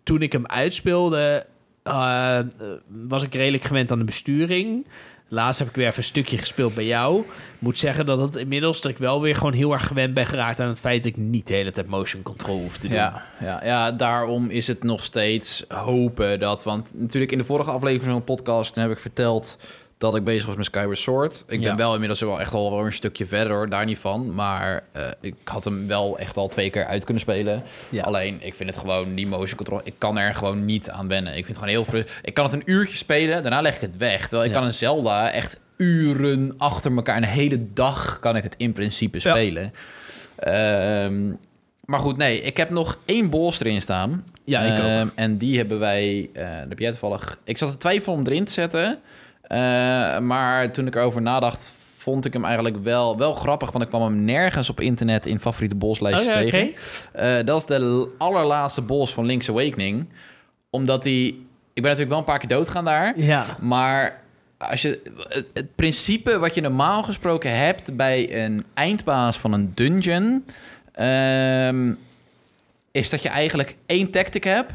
toen ik hem uitspeelde, eh, eh, was ik redelijk gewend aan de besturing. Laatst heb ik weer even een stukje gespeeld bij jou. Moet zeggen dat het inmiddels dat ik wel weer gewoon heel erg gewend ben geraakt aan het feit dat ik niet de hele tijd motion control hoef te doen. Ja, ja, ja, daarom is het nog steeds hopen dat... Want natuurlijk in de vorige aflevering van de podcast heb ik verteld... dat ik bezig was met Skyward Sword. Ik ben wel inmiddels wel echt al wel een stukje verder, hoor, daar niet van. Maar eh, ik had hem wel echt al twee keer uit kunnen spelen. Ja. Alleen, ik vind het gewoon, die motion control... Ik kan er gewoon niet aan wennen. Ik vind het gewoon heel... fru- Ik kan het een uurtje spelen, daarna leg ik het weg. Terwijl ik Ja. kan een Zelda echt uren achter elkaar... een hele dag kan ik het in principe spelen. Ehm, maar goed, nee, ik heb nog één boss erin staan. Ja, ik ook. Ehm, En die hebben wij, daar heb jij toevallig... Ik zat te twijfelen om erin te zetten. Eh, maar toen ik erover nadacht, vond ik hem eigenlijk wel, wel grappig. Want ik kwam hem nergens op internet in favoriete bosslijstjes Oké, tegen. Eh, dat is de allerlaatste boss van Link's Awakening. Omdat die... Ik ben natuurlijk wel een paar keer doodgaan daar. Ja. Maar als je, het, het principe wat je normaal gesproken hebt bij een eindbaas van een dungeon, ehm, is dat je eigenlijk één tactic hebt.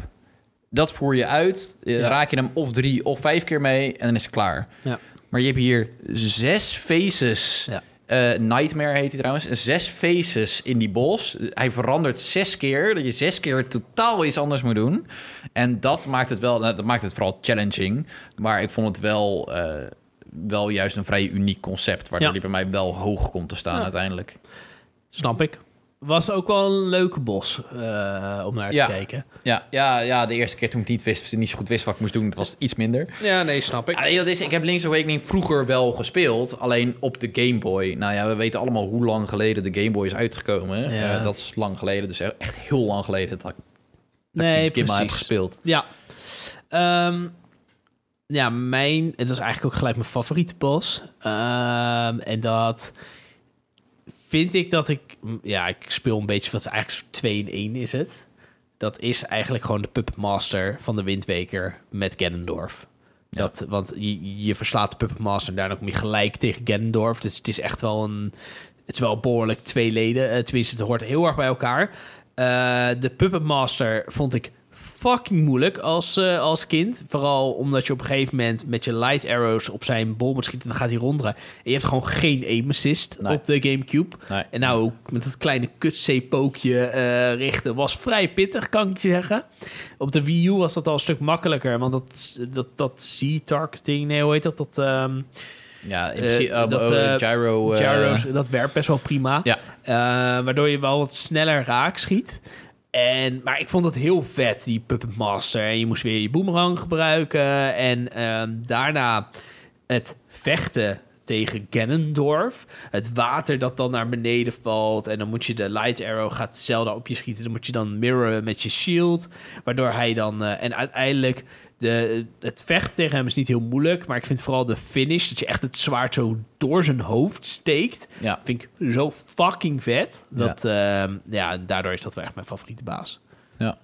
Dat voer je uit. eh, Ja. Raak je hem of drie of vijf keer mee en dan is het klaar. Ja. Maar je hebt hier zes faces. Ja. Eh, Nightmare heet hij trouwens. Zes faces in die bos. Hij verandert zes keer. Dat je zes keer totaal iets anders moet doen. En dat maakt het wel... nou, Dat maakt het vooral challenging. Maar ik vond het wel... eh, wel juist een vrij uniek concept, waardoor die bij mij wel hoog komt te staan uiteindelijk. Snap ik. Was ook wel een leuke bos eh, om naar te Ja. kijken. Ja, ja, ja, de eerste keer toen ik niet, wist, niet zo goed wist wat ik moest doen, was het iets minder. Ja, nee, snap ik. Wat het is? ik heb Link's Awakening vroeger wel gespeeld, alleen op de Game Boy. Nou ja, we weten allemaal hoe lang geleden de Game Boy is uitgekomen. Ja. Eh, dat is lang geleden, dus echt heel lang geleden dat ik Nee, die game heb precies. gespeeld. Ja. Ehm, ja, mijn... Het is eigenlijk ook gelijk mijn favoriete bos. Ehm, en dat vind ik dat ik... Ja, ik speel een beetje... Wat is eigenlijk 2 in 1 is het. Dat is eigenlijk gewoon de Puppet Master van de Windweker met Ganondorf. Ja. Dat, want je, je verslaat de Puppet Master en daarna kom je gelijk tegen Ganondorf. Dus het is echt wel een... Het is wel behoorlijk twee leden. eh, tenminste, het hoort heel erg bij elkaar. Eh, de Puppet Master vond ik fucking moeilijk als, eh, als kind. Vooral omdat je op een gegeven moment met je light arrows op zijn bol moet schieten. Dan gaat hij ronddraaien. En je hebt gewoon geen aim assist Nee. op de Gamecube. Nee. En nou, ook met dat kleine kutzeepookje eh richten was vrij pittig, kan ik je zeggen. Op de Wii U was dat al een stuk makkelijker. Want dat, dat, dat Z-targeting, nee, hoe heet dat? Dat um, Ja, in Eh, principe, dat, eh, gyro... gyro's, dat werkt best wel prima. Ja. Waardoor je wel wat sneller raak schiet. En, maar ik vond het heel vet, die Puppet Master. En je moest weer je boomerang gebruiken. En ehm, daarna het vechten tegen Ganondorf. Het water dat dan naar beneden valt. En dan moet je de light arrow gaat Zelda op je schieten. Dan moet je dan mirroren met je shield. Waardoor hij dan... eh, en uiteindelijk... De, het vechten tegen hem is niet heel moeilijk. Maar ik vind vooral de finish... dat je echt het zwaard zo door zijn hoofd steekt... Ja. vind ik zo fucking vet. Dat, ja. ja, daardoor is dat wel echt mijn favoriete baas. Ja.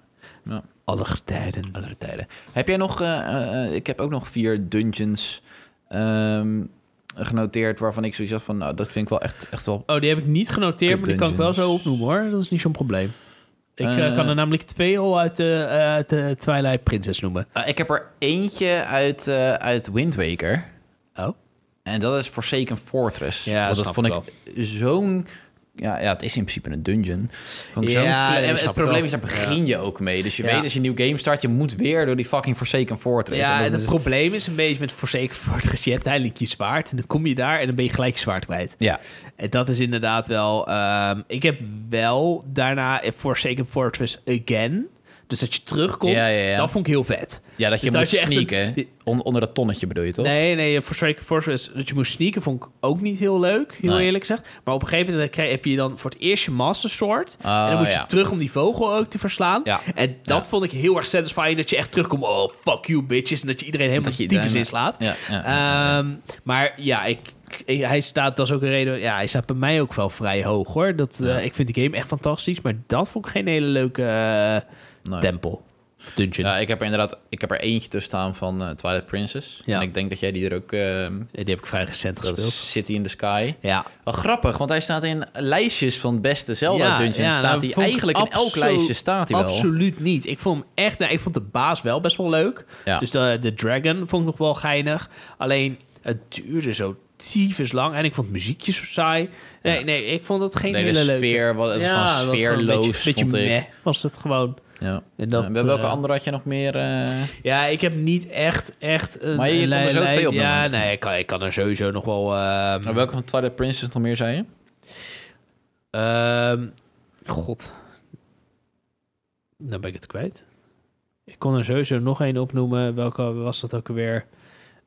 ja. Aller tijden. Andere tijden. Heb jij nog... eh, eh, ik heb ook nog vier dungeons ehm, genoteerd... waarvan ik zoiets had van... Nou, dat vind ik wel echt, echt wel... Oh, die heb ik niet genoteerd, maar die kan ik wel zo opnoemen hoor. Dat is niet zo'n probleem. Ik eh, Eh. kan er namelijk twee al uit de, eh, uit de Twilight Princess noemen. Ik heb er eentje uit, eh, uit Wind Waker. Oh? En dat is Forsaken Fortress. Ja, dat vond ik ik zo'n... Ja, ja, het is in principe een dungeon. Ja, en het probleem is, daar begin je ook mee. Dus je Ja. weet, als je een nieuw game start... je moet weer door die fucking Forsaken Fortress. Ja, En en dat het is- probleem is een beetje met Forsaken Fortress. Je hebt eindelijk je zwaard en dan kom je daar en dan ben je gelijk je zwaard kwijt. Ja, En dat is inderdaad wel... ehm, ik heb wel daarna Forsaken Fortress again... Dus dat je terugkomt, Ja, ja, ja. dat vond ik heel vet. ja dat je Dus moet dat je echt een- sneaken. On- onder dat tonnetje bedoel je, toch? Nee, nee, Forsaken Fortress, dat je moest sneaken, vond ik ook niet heel leuk, heel Nee. eerlijk gezegd. Maar op een gegeven moment heb je dan voor het eerst je Master Sword. Oh, en dan moet je terug om die vogel ook te verslaan. En dat vond ik heel erg satisfying, dat je echt terugkomt. Oh, fuck you, bitches. En dat je iedereen helemaal je tyfus inslaat. Ehm, maar ja, ik, hij staat, dat is ook een reden, ja, hij staat bij mij ook wel vrij hoog, hoor. Dat, eh, Ja. Ik vind de game echt fantastisch, maar dat vond ik geen hele leuke eh, Nee. tempel. Dungeon. Ja, ik heb er inderdaad ik heb er eentje tussen staan van eh, Twilight Princess. Ja. En ik denk dat jij die er ook... ehm, Die heb ik vrij recent gespeeld. City in the Sky. Ja, Wel grappig, want hij staat in lijstjes van beste Zelda Ja, dungeons. ja, staat nou, hij eigenlijk in elk lijstje staat hij wel. Absoluut niet. Ik vond hem echt. Nou, ik vond de baas wel best wel leuk. Ja. Dus de, de Dragon vond ik nog wel geinig. Alleen het duurde zo tyfus lang en ik vond het muziekje zo saai. Nee, nee, ik vond het geen Nee, hele de leuke. sfeer was, het was Ja, was sfeerloos, een beetje, vond beetje ik. meh was het gewoon. Ja. En dat, welke eh, andere had je nog meer? eh? Ja, ik heb niet echt, echt een Maar je kon er zo lijn- twee opnoemen. Ja, nee, ik kan, ik kan er sowieso nog wel... ehm, welke van Twilight Princess nog meer zei je? Ehm, God. Dan ben ik het kwijt. Ik kon er sowieso nog één opnoemen. Welke was dat ook alweer?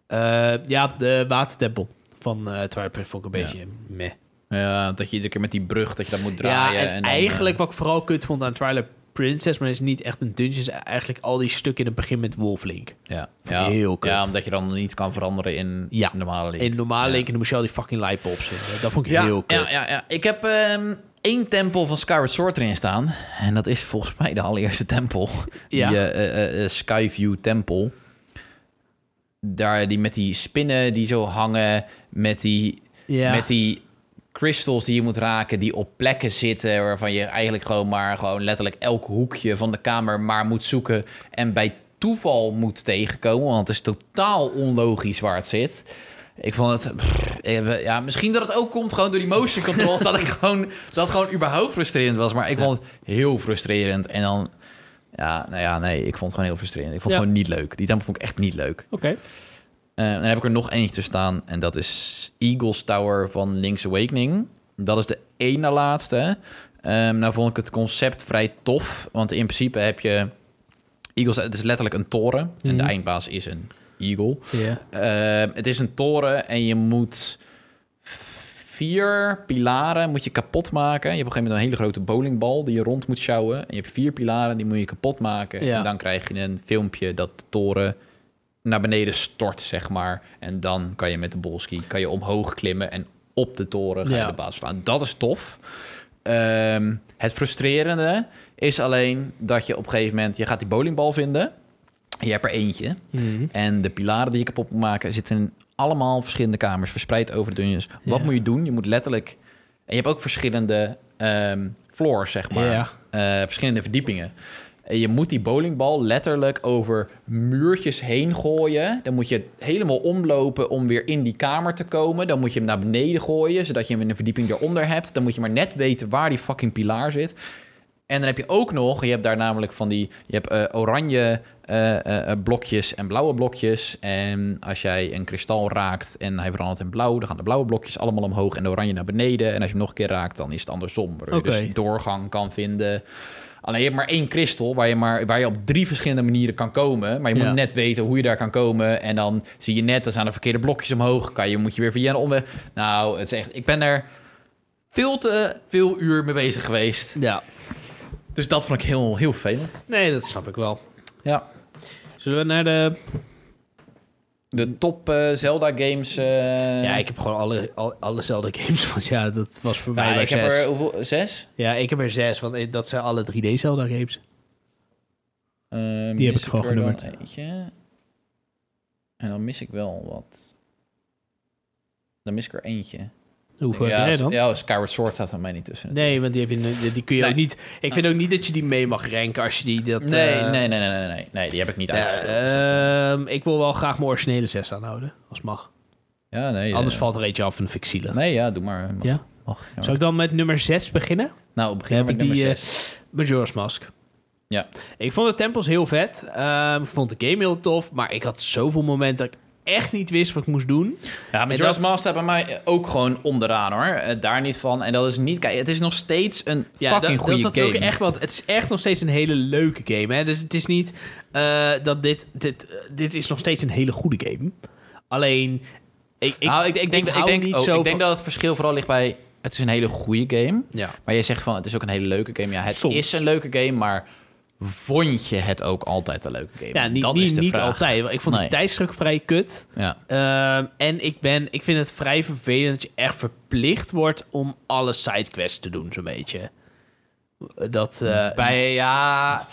Eh, ja, de watertempel van Twilight Princess vond ik een Ja. beetje meh. Ja, dat je iedere keer met die brug, dat je dat moet draaien. ja, en, dan, eigenlijk wat ik vooral kut vond aan Twilight Princess, maar het is niet echt een dungeon, is eigenlijk al die stukken in het begin met Wolflink. ja. Ja, heel kut. ja, omdat je dan niet kan veranderen in Ja. normale Link. In normale Ja. Link, en dan moest je al die fucking lightpops in. Dat vond ik heel kut. ja, ja, ja. Ik heb ehm, één tempel van Skyward Sword erin staan. En dat is volgens mij de allereerste tempel. Ja. Die eh, eh, Skyview Tempel. Daar die met die spinnen die zo hangen. Met die, Ja. met die crystals die je moet raken. Die op plekken zitten waarvan je eigenlijk gewoon maar gewoon letterlijk elk hoekje van de kamer maar moet zoeken. En bij toeval moet tegenkomen. Want het is totaal onlogisch waar het zit. Ik vond het... eh, ja, misschien dat het ook komt gewoon door die motion controls. dat ik gewoon... Dat gewoon überhaupt frustrerend was. Maar ik vond het heel frustrerend. En dan... Ja, nou ja, nee. Ik vond het gewoon heel frustrerend. Ik vond het Ja. gewoon niet leuk. Die tempel vond ik echt niet leuk. Oké. Eh, dan heb ik er nog eentje te staan. En dat is Eagles Tower van Link's Awakening. Dat is de ene laatste. Ehm, nou vond ik het concept vrij tof. Want in principe heb je... Eagles, het is letterlijk een toren. En de Mhm. eindbaas is een eagle. Ja. Ehm, het is een toren en je moet vier pilaren moet je kapot maken. Je hebt op een gegeven moment een hele grote bowlingbal die je rond moet sjouwen. En je hebt vier pilaren, die moet je kapot maken. Ja. En dan krijg je een filmpje dat de toren naar beneden stort, zeg maar. En dan kan je met de bolski kan je omhoog klimmen en op de toren ga je Ja. de baas slaan. Dat is tof. Ehm, het frustrerende is alleen dat je op een gegeven moment... je gaat die bowlingbal vinden. Je hebt er eentje. Mhm. En de pilaren die je kapot moet maken zitten in allemaal verschillende kamers verspreid over de dungeons. Wat moet je doen? Je moet letterlijk. En je hebt ook verschillende ehm, floors, zeg maar. Eh, verschillende verdiepingen. En je moet die bowlingbal letterlijk over muurtjes heen gooien. Dan moet je helemaal omlopen om weer in die kamer te komen. Dan moet je hem naar beneden gooien, zodat je hem in een verdieping eronder hebt. Dan moet je maar net weten waar die fucking pilaar zit. En dan heb je ook nog, je hebt daar namelijk van die, je hebt eh, oranje eh, eh, blokjes en blauwe blokjes. En als jij een kristal raakt en hij verandert in blauw, dan gaan de blauwe blokjes allemaal omhoog en de oranje naar beneden. En als je hem nog een keer raakt, dan is het andersom. Waardoor Oké. je dus doorgang kan vinden. Alleen je hebt maar één kristal waar je, maar, waar je op drie verschillende manieren kan komen. Maar je moet Ja. net weten hoe je daar kan komen. En dan zie je net, dan staan de verkeerde blokjes omhoog. Kan je, moet je weer via een omweg. Nou, het is echt, ik ben er veel te veel uur mee bezig geweest. ja. Dus dat vond ik heel, heel vervelend. Nee, dat snap ik wel. Ja. Zullen we naar de... De top eh, Zelda-games. eh, Ja, ik heb gewoon alle, alle, alle Zelda games. Want ja, dat was voor Ja, mij ik heb zes. er hoeveel, zes. Ja, ik heb er zes. Want dat zijn alle 3D Zelda games. Eh, Die heb ik gewoon er genummerd. Eentje. En dan mis ik wel wat. Dan mis ik er eentje. Hoeveel ja, heb jij s- dan? Ja, Skyward Sword staat van mij niet tussen. Nee, want die, heb je, die- die kun je Nee. ook niet... Ik vind ook niet dat je die mee mag ranken als je die... Dat, Nee, eh, nee, nee, nee, nee, nee, nee, die heb ik niet ja, uitgespeeld. dus ehm, ik wil wel graag mijn originele 6 aanhouden, als mag. ja, nee. Anders eh, valt er eentje af en vind ik zielig. Nee, ja, doe maar. Mag, Ja? Mag, ja. Zou ik dan met nummer 6 beginnen? Nou, begin Dan met heb ik nummer die, eh, zes. Majora's Mask. Ja. Ik vond de tempels heel vet. Ehm, ik vond de game heel tof. Maar ik had zoveel momenten dat ik echt niet wist wat ik moest doen. Ja, dat- Mask staat bij mij ook gewoon onderaan hoor. Eh, daar niet van. En dat is niet... Kijk, het is nog steeds een fucking dat, goede dat, dat game. Ik echt, want het is echt nog steeds een hele leuke game. Hè? Dus het is niet eh, dat dit, dit... Dit is nog steeds een hele goede game. Alleen... Ik, ik, nou, ik, ik denk, ik, denk, oh, ik denk van- dat het verschil vooral ligt bij... Het is een hele goede game. Ja. Maar je zegt van, het is ook een hele leuke game. Ja, het Soms. is een leuke game, maar vond je het ook altijd een leuke game? Ja, niet, dat niet, is de niet vraag. altijd. Ik vond Nee. die tijdsdruk vrij kut. Ja. Ehm, en ik, ben, ik vind het vrij vervelend dat je echt verplicht wordt om alle sidequests te doen, zo'n beetje. Dat, eh, Bij, ja...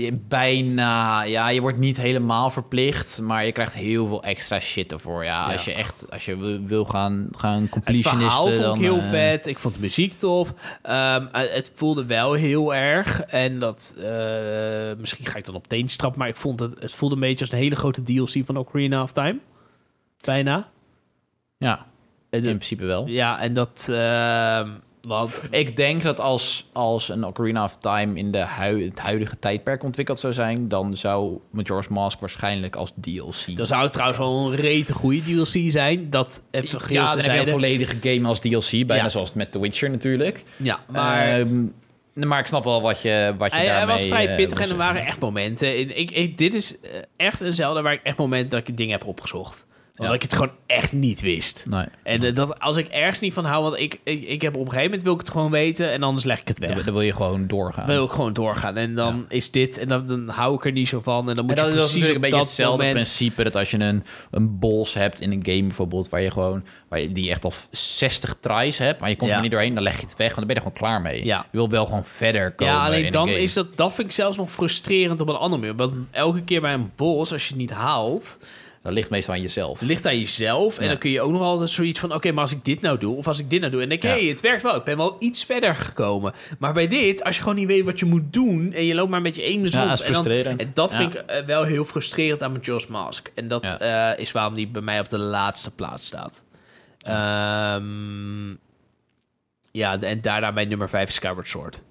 je- Bijna, ja, je wordt niet helemaal verplicht, maar je krijgt heel veel extra shit ervoor. Ja, Ja. als je echt, als je wil- gaan, gaan het completionisten... verhaal vond dan, ik heel eh, vet. Ik vond de muziek tof. Ehm, eh, het voelde wel heel erg. En dat, eh, misschien ga ik dan op teen trappen, maar ik vond het, het voelde een beetje als een hele grote DLC van Ocarina of Time. Bijna. Ja, in principe wel. ja, en dat... ehm, want, Ik denk dat als, als een Ocarina of Time in de hui- het huidige tijdperk ontwikkeld zou zijn, dan zou Majora's Mask waarschijnlijk als DLC. dan zou het trouwens wel een rete goede DLC zijn. Dat even ja, dan heb je een volledige game als DLC, bijna Ja. zoals met The Witcher natuurlijk. Ja, maar... Ehm, maar ik snap wel wat je, wat je Hij, hij daarmee... was vrij eh, pittig en er waren echt momenten. Ik, ik, dit is eh, echt een Zelda waar ik echt momenten dat ik dingen heb opgezocht. Omdat ik het gewoon echt niet wist. Nee. En eh, dat, als ik ergens niet van hou, want ik, ik, ik heb op een gegeven moment wil ik het gewoon weten en anders leg ik het weg. Dan, dan wil je gewoon doorgaan. Dan wil ik gewoon doorgaan. En dan is dit, en dan, dan hou ik er niet zo van. En dan moet En dat, je is precies natuurlijk een beetje hetzelfde moment... principe dat als je een, een hebt in een game bijvoorbeeld, waar je gewoon, waar je die echt al 60 tries hebt, maar je komt er niet doorheen, dan leg je het weg, want dan ben je er gewoon klaar mee. Ja. Je wil wel gewoon verder komen. Ja, alleen een dan is dat, dat vind ik zelfs nog frustrerend op een andere manier. Want elke keer bij een boss, als je het niet haalt, Dat ligt meestal aan jezelf. Het ligt aan jezelf. En Ja. dan kun je ook nog altijd zoiets van... Oké, maar als ik dit nou doe, of als ik dit nou doe... En denk ik, Ja. hé, hey, het werkt wel. Ik ben wel iets verder gekomen. Maar bij dit, als je gewoon niet weet wat je moet doen... en je loopt maar met je aim Ja, rond... dat is en dan- frustrerend. en dat Ja. vind ik eh, wel heel frustrerend aan mijn Joss Mask. En dat Ja. eh, is waarom die bij mij op de laatste plaats staat. Ehm, ja, en daarna bij nummer 5 is Skyward Sword.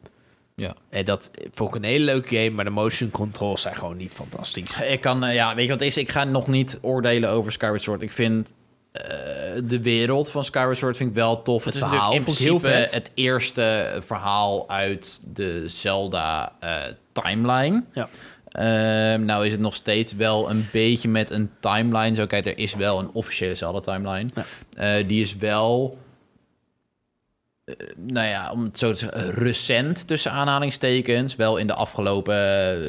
Ja. En dat vond ik een hele leuke game, maar de motion controls zijn gewoon niet fantastisch. Ik kan, eh, ja, weet je wat is? Ik ga nog niet oordelen over Skyward Sword. Ik vind eh, de wereld van Skyward Sword vind ik wel tof. Het, Het is verhaal natuurlijk in principe het eerste verhaal uit de Zelda eh, timeline. Ja. Ehm, nou is het nog steeds wel een beetje met een timeline. Zo kijk, er is wel een officiële Zelda timeline. Ja. Eh, die is wel, eh, nou ja, om het zo te zeggen, recent tussen aanhalingstekens. Wel in de afgelopen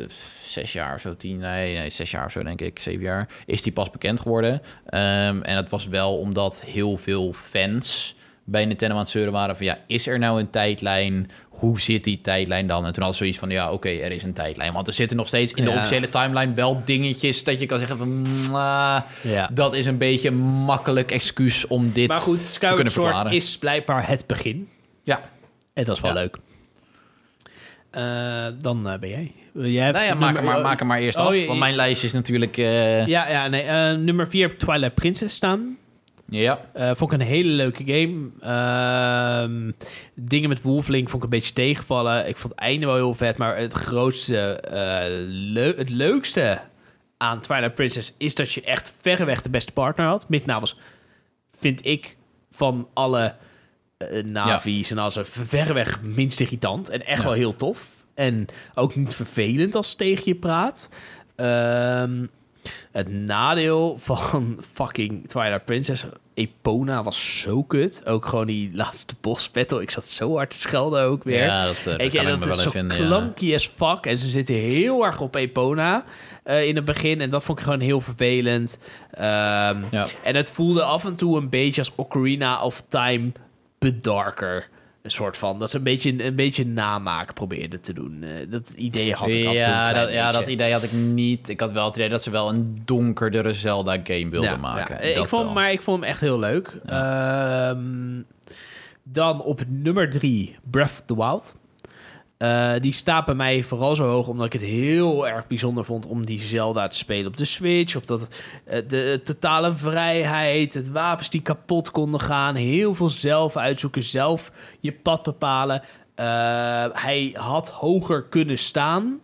eh, zes jaar of zo, tien, nee, nee, zes jaar of zo denk ik, zeven jaar, is die pas bekend geworden. Ehm, en dat was wel omdat heel veel fans bij Nintendo aan het zeuren waren van ja, is er nou een tijdlijn? Hoe zit die tijdlijn dan? En toen had ze zoiets van ja, oké, er is een tijdlijn. Want er zitten nog steeds in de Ja. officiële timeline wel dingetjes dat je kan zeggen van "Mwah, Ja. dat is een beetje een makkelijk excuus om dit Maar goed, te Skyward kunnen verklaren. is blijkbaar het begin. Ja, En dat is wel Ja. leuk. Eh, dan eh, ben jij. Jij hebt nou ja, maak nummer- maar, maak hem maar eerst Oh, af. Want mijn lijstje is natuurlijk... eh, Ja, ja nee. nummer 4 heb Twilight Princess staan. ja. Vond ik een hele leuke game. Ehm, dingen met Wolflink vond ik een beetje tegenvallen. Ik vond het einde wel heel vet, maar het grootste, leu- het leukste aan Twilight Princess is dat je echt verreweg de beste partner had. Midna was, vind ik, van alle eh, navi's en alles verreweg minst irritant en echt Ja. wel heel tof. En ook niet vervelend als ze tegen je praat. Ehm, het nadeel van fucking Twilight Princess, Epona was zo kut. Ook gewoon die laatste boss battle. Ik zat zo hard te schelden ook weer. Ja, dat, eh, dat ik dat wel is zo ja. as fuck. En ze zitten heel erg op Epona eh, in het begin. En dat vond ik gewoon heel vervelend. Ehm, Ja. En het voelde af en toe een beetje als Ocarina of Time bedarker. Een soort van. Dat ze een beetje, een beetje namaak probeerden te doen. Eh, dat idee had ik af en toe een Ja, dat, ja, dat idee had ik niet. Ik had wel het idee dat ze wel een donkerdere Zelda-game wilden Ja, maken. ja. Eh, Ik vond, wel. maar ik vond hem echt heel leuk. Ehm, dan op nummer drie, Breath of the Wild. Eh, die staat bij mij vooral zo hoog omdat ik het heel erg bijzonder vond om die Zelda te spelen op de Switch. Op dat, eh, de totale vrijheid, het wapens die kapot konden gaan, heel veel zelf uitzoeken, zelf je pad bepalen. Eh, hij had hoger kunnen staan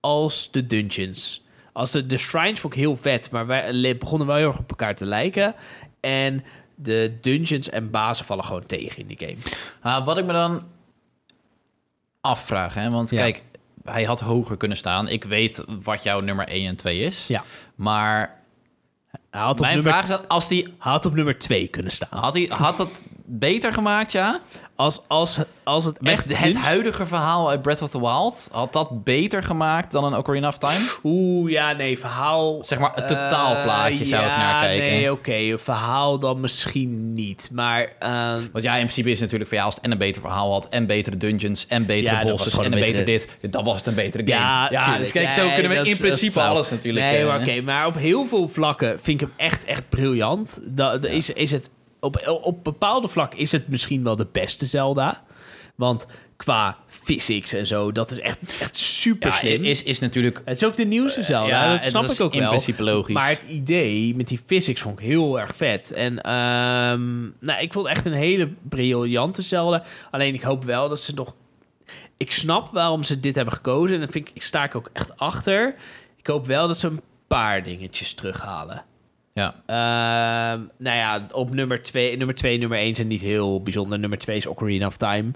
als de dungeons. Als de, de shrines vond ik heel vet, maar wij begonnen wel heel erg op elkaar te lijken. En de dungeons en bazen vallen gewoon tegen in die game. Ah, wat ik me dan afvraag, hè? want Ja. kijk, hij had hoger kunnen staan. Ik weet wat jouw nummer 1 en 2 is. Ja. Maar Hij had op, mijn nummer, vraag is dat als hij had op nummer 2 kunnen staan. had hij had dat beter gemaakt, ja? Als, als, als het Met echt... het huidige verhaal uit Breath of the Wild had dat beter gemaakt dan een Ocarina of Time? Oeh, ja, nee, verhaal... Zeg maar, het totaalplaatje Eh, zou ik ja, naar kijken. nee, oké, een verhaal dan misschien niet. Maar eh, Want ja, in principe is het natuurlijk van ja, als het en een beter verhaal had, en betere dungeons, en betere Ja, bosses, en een een beter betere- dit, dan was het een betere game. Ja, tuurlijk. dus kijk, zo Nee, kunnen we in principe alles natuurlijk. Nee, eh, oké. Maar op heel veel vlakken vind ik hem echt, echt briljant. Dat, is, is het, op, op bepaalde vlakken is het misschien wel de beste Zelda. Want qua physics en zo, dat is echt, echt super ja, slim. is, is natuurlijk... het is ook de nieuwste Zelda, ja, dat snap ik ook in wel. principe logisch. Maar het idee met die physics vond ik heel erg vet. En ehm, nou, ik vond het echt een hele briljante Zelda. Alleen ik hoop wel dat ze nog... Ik snap waarom ze dit hebben gekozen. En dat vind ik, sta ik ook echt achter. Ik hoop wel dat ze een paar dingetjes terughalen. Ja, Ehm, nou ja, op nummer 2, nummer 2 nummer 1 zijn niet heel bijzonder. Nummer 2 is Ocarina of Time.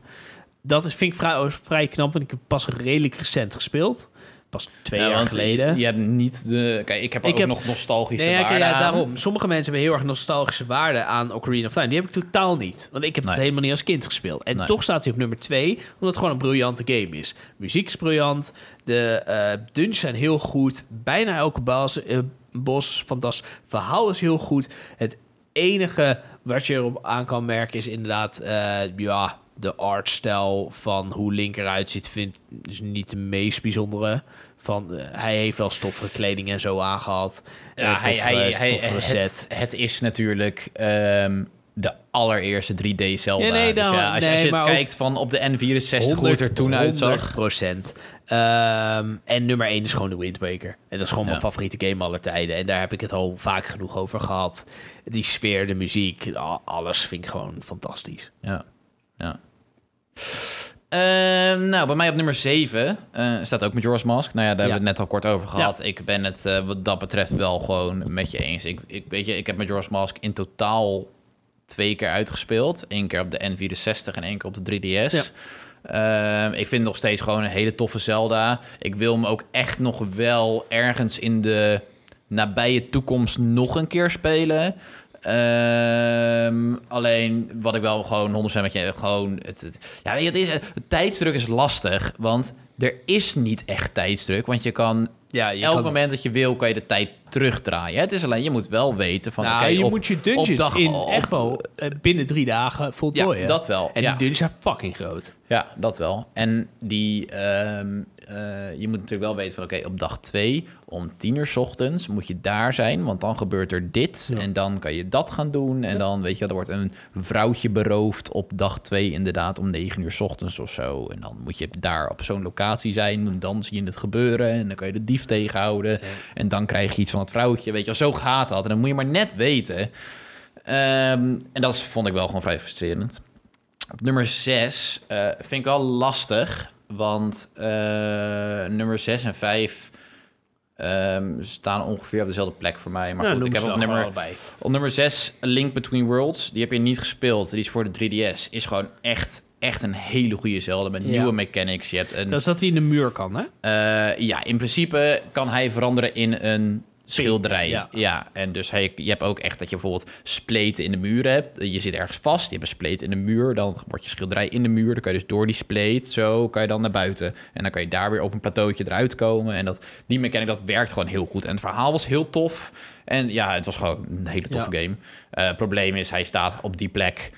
Dat is, vind ik vrij, vrij knap, want ik heb pas redelijk recent gespeeld. Pas twee Ja, jaar geleden. Je hebt niet de... Kijk, ik heb Ik ook heb- nog nostalgische Nee, ja, waarde ja, daarom. Sommige mensen hebben heel erg nostalgische waarde aan Ocarina of Time. Die heb ik totaal niet. Want ik heb het helemaal niet als kind gespeeld. En Nee. toch staat hij op nummer 2, omdat het gewoon een briljante game is. Muziek is briljant. De eh dungeons zijn heel goed. Bijna elke bas, eh, Bos, fantastisch. Verhaal is heel goed. Het enige wat je erop aan kan merken is inderdaad, eh, ja, de artstijl van hoe Link eruit ziet, vind is dus niet de meest bijzondere. Van, eh, hij heeft wel stoffige kleding en zo aangehad. Eh, ja, uh, hij, hij, toffere het, het, is natuurlijk ehm, de allereerste 3D Zelda. Nee, dan, dus nou, als, je, als je het kijkt van op de N64 hoe het er toen uit 100%. Ehm, en nummer 1 is gewoon de Windbreaker. Waker. En dat is gewoon mijn favoriete game aller tijden. En daar heb ik het al vaak genoeg over gehad. Die sfeer, de muziek, alles vind ik gewoon fantastisch. Ja, ja. Ehm, nou, bij mij op nummer 7 eh, staat ook Majora's Mask. Nou ja, daar hebben we het net al kort over gehad. Ik ben het eh, wat dat betreft wel gewoon met je eens. Ik, ik, weet je, ik heb Majora's Mask in totaal twee keer uitgespeeld. Eén keer op de N64 en één keer op de 3DS. Ehm, ik vind het nog steeds gewoon een hele toffe Zelda. Ik wil hem ook echt nog wel ergens in de nabije toekomst nog een keer spelen. Ehm, alleen wat ik wel gewoon 100% met je gewoon. Het, ja, weet je, het is, het tijdsdruk is lastig, want er is niet echt tijdsdruk, want je kan ja, je elk moment dat je wil, kan je de tijd terugdraaien. Het is alleen, je moet wel weten van... Nou, je moet je dungeons dag, in echt wel eh, binnen drie dagen voltooien. Ja, dat wel. En die dungeons zijn fucking groot. Ja, dat wel. En die, ehm, eh, je moet natuurlijk wel weten van... oké, op dag twee om tien uur s ochtends moet je daar zijn... want dan gebeurt er dit en dan kan je dat gaan doen... en dan, weet je, er wordt een vrouwtje beroofd op dag twee... inderdaad om negen uur s ochtends of zo. En dan moet je daar op zo'n locatie zijn... en dan zie je het gebeuren en dan kan je de dief tegenhouden... en dan krijg je iets van het vrouwtje, weet je Zo gaat dat. En dan moet je maar net weten... Ehm, en dat vond ik wel gewoon vrij frustrerend. Op nummer 6 uh, eh, vind ik wel lastig. Want uh, nummer 6 en 5 um, ehm, staan ongeveer op dezelfde plek voor mij. Maar goed, ik heb op nummer, op nummer 6 A Link Between Worlds. Die heb je niet gespeeld. Die is voor de 3DS. Is gewoon echt, echt een hele goede Zelda met nieuwe mechanics. Je hebt een, dat is dat hij in de muur kan, hè? Uh, ja, in principe kan hij veranderen in een schilderij. Ja. en dus hij, je hebt ook echt dat je bijvoorbeeld spleten in de muur hebt. Je zit ergens vast, je hebt een spleet in de muur. Dan wordt je schilderij in de muur. Dan kan je dus door die spleet, zo kan je dan naar buiten. En dan kan je daar weer op een plateautje eruit komen. En dat, die mechanic, dat werkt gewoon heel goed. En het verhaal was heel tof. En ja, het was gewoon een hele toffe game. Uh, probleem is, hij staat op die plek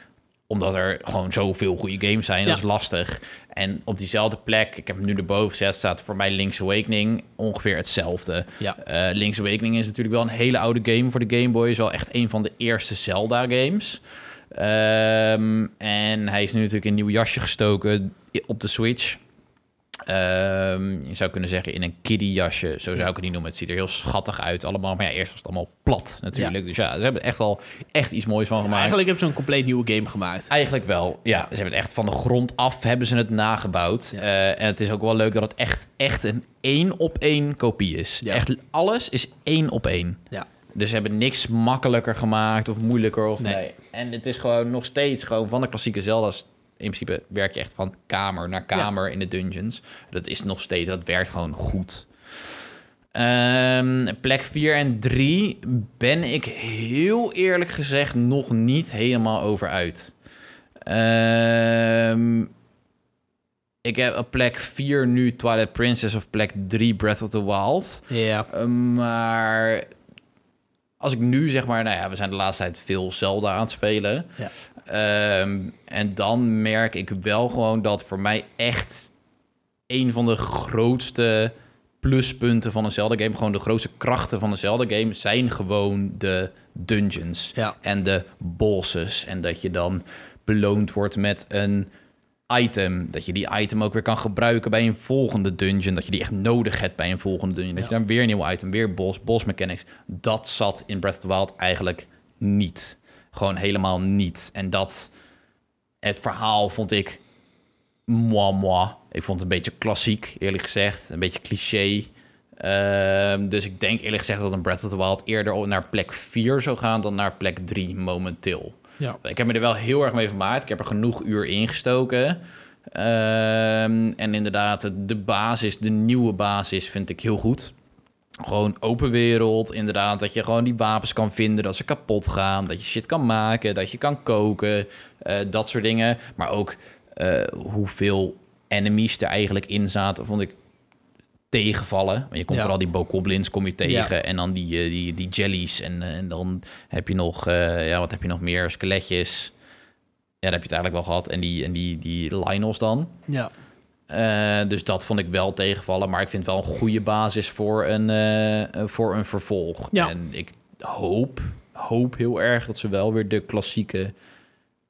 omdat er gewoon zoveel goede games zijn. Dat is lastig. En op diezelfde plek, ik heb hem nu erboven gezet, staat voor mij Link's Awakening ongeveer hetzelfde. Ja. Uh, Link's Awakening is natuurlijk wel een hele oude game voor de Game Boy. Is wel echt een van de eerste Zelda-games. Ehm, en hij is nu natuurlijk in een nieuw jasje gestoken op de Switch. Ehm, je zou kunnen zeggen in een kiddie jasje, zo zou ik het niet noemen. Het ziet er heel schattig uit allemaal. Maar ja, eerst was het allemaal plat natuurlijk. Dus ja, ze hebben echt wel echt iets moois van gemaakt. eigenlijk hebben ze een compleet nieuwe game gemaakt. Eigenlijk wel, ja. Ze hebben het echt van de grond af hebben ze het nagebouwd. Uh, en het is ook wel leuk dat het echt, echt een één op één kopie is. Echt alles is één op één. Ja. Dus ze hebben niks makkelijker gemaakt of moeilijker. Of nee. nee. En het is gewoon nog steeds gewoon van de klassieke Zelda's in principe werk je echt van kamer naar kamer in de dungeons. Dat is nog steeds, dat werkt gewoon goed. Um, plek 4 en 3 ben ik heel eerlijk gezegd nog niet helemaal over uit. Um, ik heb op plek 4 nu Twilight Princess of plek 3 Breath of the Wild. Ja. Um, maar als ik nu zeg maar, nou ja, we zijn de laatste tijd veel Zelda aan het spelen. Ja. Ehm, en dan merk ik wel gewoon dat voor mij echt een van de grootste pluspunten van een Zelda-game, gewoon de grootste krachten van een Zelda-game, zijn gewoon de dungeons en de bosses. En dat je dan beloond wordt met een item. Dat je die item ook weer kan gebruiken bij een volgende dungeon. Dat je die echt nodig hebt bij een volgende dungeon. Dat je dan weer een nieuw item, weer boss, boss mechanics. Dat zat in Breath of the Wild eigenlijk niet. Gewoon helemaal niet. En dat, het verhaal vond ik moi moi. Ik vond het een beetje klassiek, eerlijk gezegd. Een beetje cliché. Ehm, dus ik denk eerlijk gezegd dat een Breath of the Wild eerder naar plek 4 zou gaan dan naar plek 3 momenteel. Ja. Ik heb me er wel heel erg mee vermaakt. Ik heb er genoeg uur ingestoken. Ehm, en inderdaad, de basis, de nieuwe basis, vind ik heel goed. Gewoon open wereld, inderdaad. Dat je gewoon die wapens kan vinden, dat ze kapot gaan. Dat je shit kan maken, dat je kan koken. Uh, dat soort dingen. Maar ook uh, hoeveel enemies er eigenlijk in zaten, vond ik tegenvallen. Want je komt vooral die bokoblins kom je tegen. En dan die, uh, die, die jellies. En, en dan heb je nog, ja, wat heb je nog meer? Skeletjes. Ja, dat heb je het eigenlijk wel gehad. En die, en die, die Linos dan. Ja. Uh, dus dat vond ik wel tegenvallen. Maar ik vind het wel een goede basis voor een, uh, voor een vervolg. Ja. En ik hoop, hoop heel erg dat ze wel weer de klassieke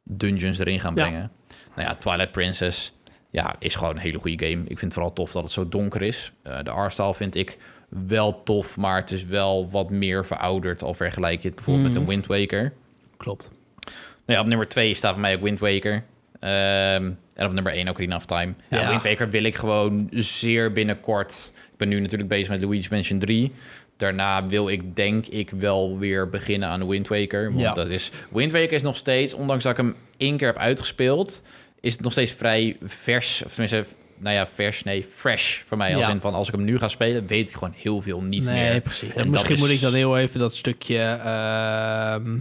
dungeons erin gaan brengen. Nou ja, Twilight Princess ja, is gewoon een hele goede game. Ik vind het vooral tof dat het zo donker is. Uh, de artstyle vind ik wel tof, maar het is wel wat meer verouderd... al vergelijk je het bijvoorbeeld met een mhm. Wind Waker. Klopt. Nou ja, op nummer twee staat bij mij ook Wind Waker. Ehm, en op nummer 1 Ocarina of Time. Ja. Wind Waker wil ik gewoon zeer binnenkort... Ik ben nu natuurlijk bezig met Luigi's Mansion 3. Daarna wil ik denk ik wel weer beginnen aan Wind Waker. Want Ja. dat is, Wind Waker is nog steeds, ondanks dat ik hem één keer heb uitgespeeld... is het nog steeds vrij vers. Of tenminste, nou ja, vers, nee, fresh voor mij. Als Ja. in van, als ik hem nu ga spelen, weet ik gewoon heel veel niet nee, meer. precies. En misschien is- moet ik dan heel even dat stukje...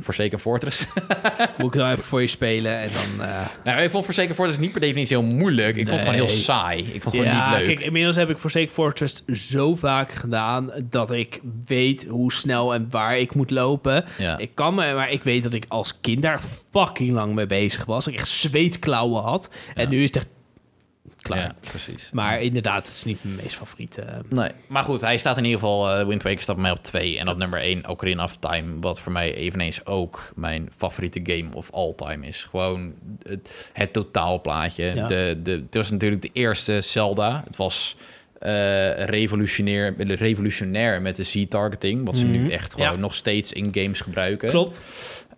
Forsaken Fortress. moet ik dan even voor je spelen en dan... eh, nou, ik vond Forsaken Fortress niet per definitie heel moeilijk. Ik vond het gewoon heel saai. Ik vond het gewoon ja, niet leuk. kijk, inmiddels heb ik Forsaken Fortress zo vaak gedaan dat ik weet hoe snel en waar ik moet lopen. Ja. Ik kan me, maar ik weet dat ik als kind daar fucking lang mee bezig was. Dat ik echt zweetklauwen had. En nu is het echt klaar. Ja, precies. Maar inderdaad, het is niet mijn meest favoriete. Nee. Maar goed, hij staat in ieder geval... eh Wind Waker staat bij mij op 2. En op nummer 1 Ocarina of Time. Wat voor mij eveneens ook mijn favoriete game of all time is. Gewoon het, het totaalplaatje. Ja. De, de, het was natuurlijk de eerste Zelda. Het was... eh, revolutionair, revolutionair met de Z-targeting. Wat ze Mhm. nu echt gewoon Ja. nog steeds in games gebruiken. Klopt.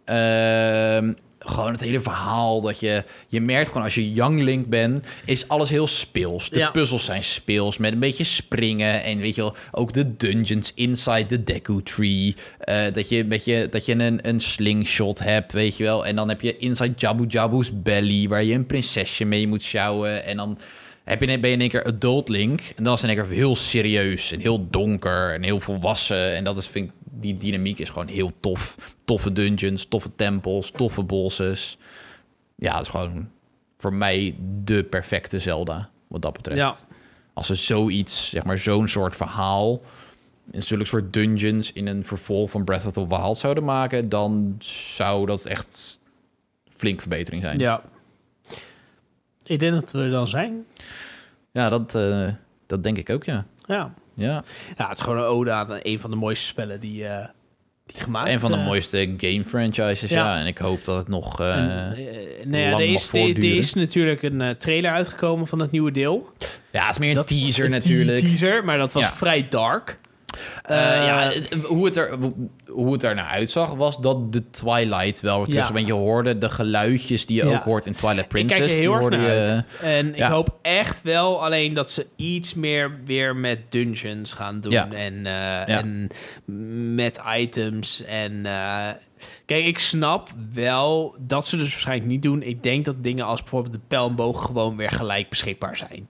Ehm, gewoon het hele verhaal dat je... Je merkt gewoon als je Young Link bent... is alles heel speels. De Ja. puzzels zijn speels met een beetje springen. En weet je wel, ook de dungeons inside the Deku Tree. Eh, dat je, een beetje, dat je een, een slingshot hebt, weet je wel. En dan heb je inside Jabu Jabu's belly... waar je een prinsesje mee moet sjouwen. En dan... Heb je, ben je in één keer adult Link. En dan is het in één keer heel serieus en heel donker en heel volwassen. En dat is, vind ik, die dynamiek is gewoon heel tof. Toffe dungeons, toffe tempels, toffe bosses. Ja, het is gewoon voor mij de perfecte Zelda, wat dat betreft. Ja. Als ze zoiets, zeg maar zo'n soort verhaal... in zulke soort dungeons in een vervolg van Breath of the Wild zouden maken... dan zou dat echt flink verbetering zijn. Ja. Ik denk dat we er dan zijn. Ja, dat, eh, dat denk ik ook, ja. Ja. Ja, ja, het is gewoon een ode aan een van de mooiste spellen die, eh, die gemaakt een van de eh, mooiste game franchises, ja. Ja. En ik hoop dat het nog... En, eh, nou ja, er is, er, is natuurlijk een trailer uitgekomen van het nieuwe deel. ja, het is meer een Dat teaser een natuurlijk. teaser, maar dat was vrij dark. Eh, Eh, ja, hoe het, er, hoe het er naar uitzag, was dat de Twilight wel terug Ja. beetje hoorde. De geluidjes die je Ja. ook hoort in Twilight ik Princess. kijk er heel die erg hoorde naar je- uit. En ik hoop echt wel alleen dat ze iets meer weer met dungeons gaan doen. En, eh, en met items. En kijk, ik snap wel dat ze dus waarschijnlijk niet doen. Ik denk dat dingen als bijvoorbeeld de pijl en boog gewoon weer gelijk beschikbaar zijn.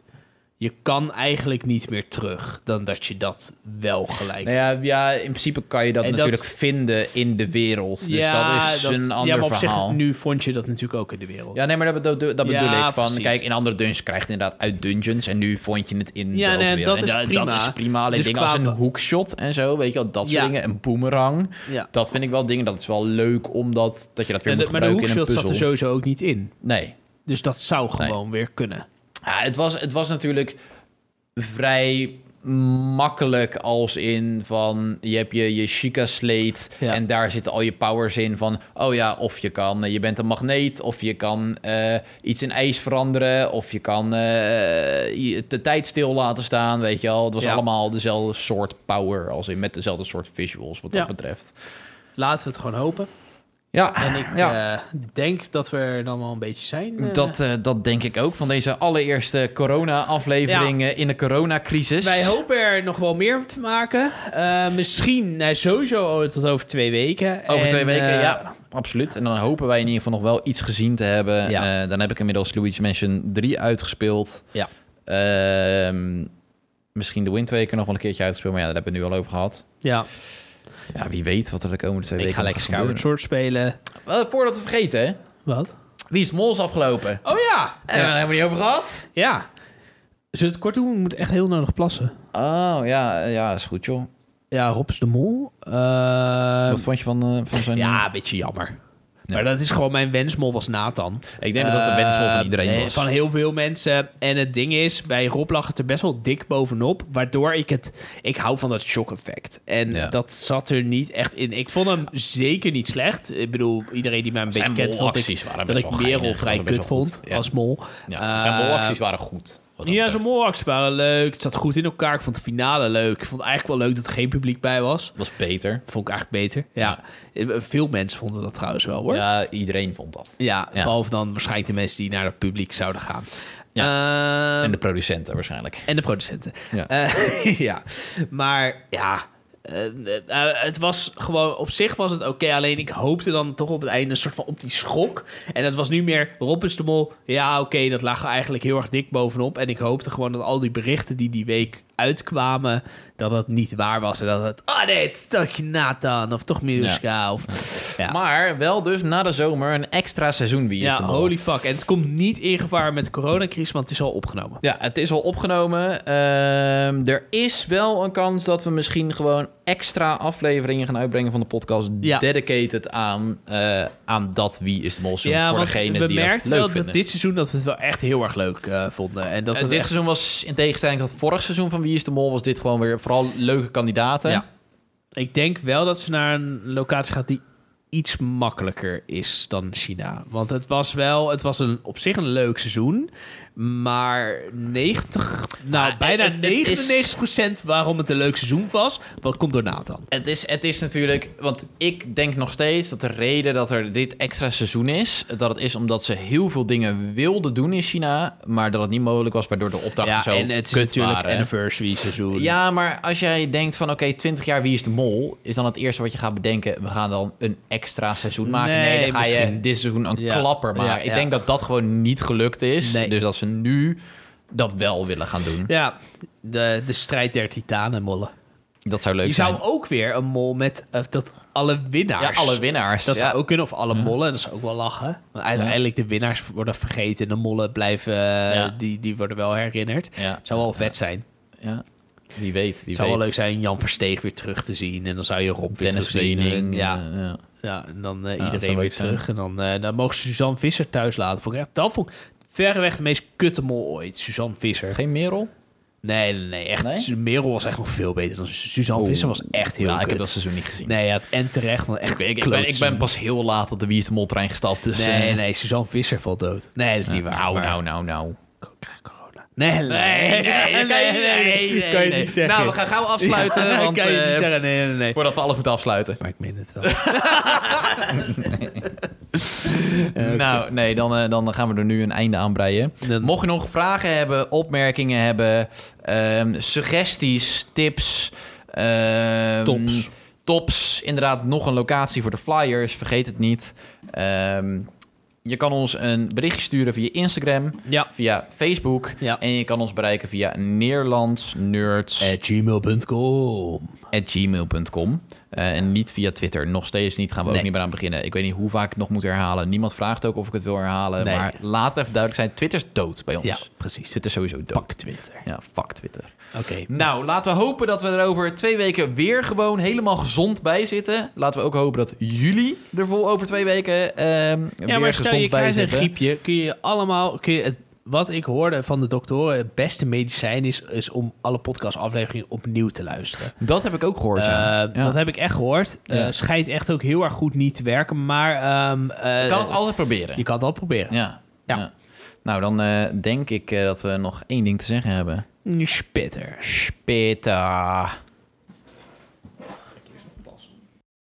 Je kan eigenlijk niet meer terug dan dat je dat wel gelijk Nou ja, ja, in principe kan je dat En dat- natuurlijk vinden in de wereld. Dus dat is een ander ja, maar op zich, verhaal. nu vond je dat natuurlijk ook in de wereld. Ja, nee, maar dat, bedoel- dat bedoel Ja, ik. Van, precies. kijk, in andere dungeons krijg je het inderdaad uit dungeons. En nu vond je het in Ja, de nee, open wereld. dat is En prima. Dat is prima. Alleen Dus dingen qua- als een hookshot en zo, weet je wel, dat soort Ja. dingen. Een boomerang. Ja. Dat vind ik wel dingen, dat is wel leuk, omdat dat je dat weer moet de- maar de gebruiken in een hoekshot puzzel. zat er sowieso ook niet in. Nee. Dus dat zou gewoon weer kunnen. Ja, het, was, het was natuurlijk vrij makkelijk als in van je hebt je, je Chica slate Ja. en daar zitten al je powers in van oh ja of je kan eh, je bent een magneet of je kan eh, iets in ijs veranderen of je kan eh, de tijd stil laten staan weet je al het was Ja. allemaal dezelfde soort power als in met dezelfde soort visuals wat dat Ja. betreft Laten we het gewoon hopen. Ja En ik ja. eh, denk dat we er dan wel een beetje zijn. eh. dat, eh, dat denk ik ook van deze allereerste corona-aflevering in de coronacrisis. Wij hopen er nog wel meer te maken. Eh, misschien nou, sowieso tot over twee weken. Over En, twee weken, ja, absoluut. En dan hopen wij in ieder geval nog wel iets gezien te hebben. Ja. Eh, dan heb ik inmiddels Luigi's Mansion 3 uitgespeeld. Ja. Ehm, misschien de Wind Waker nog wel een keertje uitgespeeld, maar ja, daar hebben we het nu al over gehad. Ja, Ja, wie weet wat er de komende twee ik weken ga lekker Skyward Sword spelen. Wel, voordat we vergeten, hè. Wat? Wie is Mols afgelopen? Oh ja! Hebben we het helemaal niet over gehad? Ja. Zullen we het kort doen? Ik moet echt heel nodig plassen. Oh, ja, ja, is goed, joh. Ja, Rob is de mol. Eh, Wat vond je van, eh, van zijn... ja, een beetje jammer. Maar dat is gewoon mijn wensmol was Nathan. Ik denk dat dat de wensmol van Eh, iedereen nee, was. Van heel veel mensen. En het ding is, bij Rob lag het er best wel dik bovenop. Waardoor ik het... Ik hou van dat shock effect. En Ja. dat zat er niet echt in. Ik vond hem zeker niet slecht. Ik bedoel, iedereen die mij een Zijn beetje kent... vond ik dat ik Merel vrij kut vond. Ja. als mol. Ja, zijn Eh, molacties waren goed. Ja, zijn molacties waren leuk. Het zat goed in elkaar. Ik vond de finale leuk. Ik vond het eigenlijk wel leuk dat er geen publiek bij was. was beter. Vond ik eigenlijk beter. Ja. Veel mensen vonden dat trouwens wel hoor. Ja, iedereen vond dat. Ja, Ja. behalve dan waarschijnlijk de mensen die naar het publiek zouden gaan. Ja. en de producenten waarschijnlijk. en de producenten. Ja. Eh, ja, maar ja, het was gewoon, op zich was het oké. alleen ik hoopte dan toch op het einde een soort van op die schok. En het was nu meer Rob is de Mol. Ja, oké, dat lag eigenlijk heel erg dik bovenop. En ik hoopte gewoon dat al die berichten die die week uitkwamen, dat dat niet waar was. En dat het, oh nee, het is toch Nathan of toch Miruska. Of, ja. Maar wel dus na de zomer een extra seizoen Wie is ja, de Mol. holy fuck. En het komt niet in gevaar met de coronacrisis, want het is al opgenomen. Ja, het is al opgenomen. Ehm, er is wel een kans dat we misschien gewoon extra afleveringen gaan uitbrengen van de podcast. Ja. Dedicated aan, eh, aan dat Wie is de Mol seizoen. voor degene we die merkten leuk wel dat dit seizoen dat we het wel echt heel erg leuk eh, vonden. En dat we dit echt- seizoen was in tegenstelling tot het vorig seizoen van Wie is de Mol... was dit gewoon weer vooral leuke kandidaten. Ja. Ik denk wel dat ze naar een locatie gaat die iets makkelijker is dan China. Want het was wel, het was een, op zich een leuk seizoen. Maar 90, nou Ah, bijna het- het is- 99% waarom het een leuk seizoen was, wat komt door Nathan. Het is, het is natuurlijk, want ik denk nog steeds dat de reden dat er dit extra seizoen is, dat het is omdat ze heel veel dingen wilden doen in China, maar dat het niet mogelijk was, waardoor de opdrachten Ja, zo en het is natuurlijk waren. anniversary seizoen. Ja, maar als jij denkt van oké, 20 jaar Wie is de Mol, is dan het eerste wat je gaat bedenken, we gaan dan een extra seizoen maken. Nee, Nee, dan ga je misschien. dit seizoen een Ja. klapper maken. Ja, ik denk dat dat gewoon niet gelukt is, Nee. dus dat ze nu dat wel willen gaan doen. Ja, de, de strijd der titanen mollen. Dat zou leuk Je zijn. zou ook weer een mol met eh, dat alle winnaars. ja, alle winnaars. Dat zou ook kunnen, of alle mollen, dat zou ook wel lachen. Maar uiteindelijk de winnaars worden vergeten en de mollen blijven, eh, die, die worden wel herinnerd. Ja. Zou wel vet zijn. ja. Wie weet, wie zou weet. wel leuk zijn Jan Versteeg weer terug te zien. En dan zou je Rob weer zien. Ja, eh, ja. Ja, en dan eh, iedereen weer zijn. terug. En dan, eh, dan mogen ze Suzanne Visser thuis laten. Vond ik echt, dat vond ik verreweg de meest kutte mol ooit. Suzanne Visser. Geen Merel? Nee, nee, nee. Echt, Nee? Merel was echt nog veel beter dan Suzanne. Visser. was echt heel ja, ik kut. heb dat seizoen niet gezien. Nee, ja, en terecht. Want echt Ik, ik, ben, ik ben pas heel laat op de Wie is de Mol trein gestapt. Dus, Nee, eh, nee, Suzanne Visser valt dood. Nee, dat is niet waar. Nou, maar- nou, nou, nou. Nee, nee, Nee, nee, kan je niet- zeggen. Nou, we gaan gauw afsluiten, want, kan je niet eh, zeggen. Nee, nee, nee. Voordat we alles moeten afsluiten. Maar ik meen het wel. Nou, nee, dan, eh, dan gaan we er nu een einde aan breien. Dan- Mocht je nog vragen hebben, opmerkingen hebben, ehm, suggesties, tips... ehm, Tops. Tops, inderdaad, nog een locatie voor de flyers. Vergeet het niet. Ehm, je kan ons een berichtje sturen via Instagram, Ja. via Facebook. Ja. En je kan ons bereiken via neerlandsnerds At gmail.com. gmail.com. Eh, en niet via Twitter. Nog steeds niet. Gaan we ook niet meer aan beginnen. Ik weet niet hoe vaak ik het nog moet herhalen. Niemand vraagt ook of ik het wil herhalen. Nee. Maar laat even duidelijk zijn. Twitter is dood bij ons. Ja, precies. Twitter is sowieso dood. Pak Twitter. Ja, fuck Twitter. Oké. Nou, laten we hopen dat we er over twee weken weer gewoon helemaal gezond bij zitten. Laten we ook hopen dat jullie er vol over twee weken ehm Ja, weer maar stel gezond je bij een zitten. griepje, kun je allemaal... Kun je het, wat ik hoorde van de doktoren, het beste medicijn is, is om alle podcastafleveringen opnieuw te luisteren. Dat heb ik ook gehoord. Eh, Ja. Dat heb ik echt gehoord. Eh Ja. Schijnt echt ook heel erg goed niet te werken, maar... eh, Je kan het altijd proberen. Je kan het al proberen. Ja. Ja. ja. Nou, dan denk ik dat we nog één ding te zeggen hebben. Später. Später.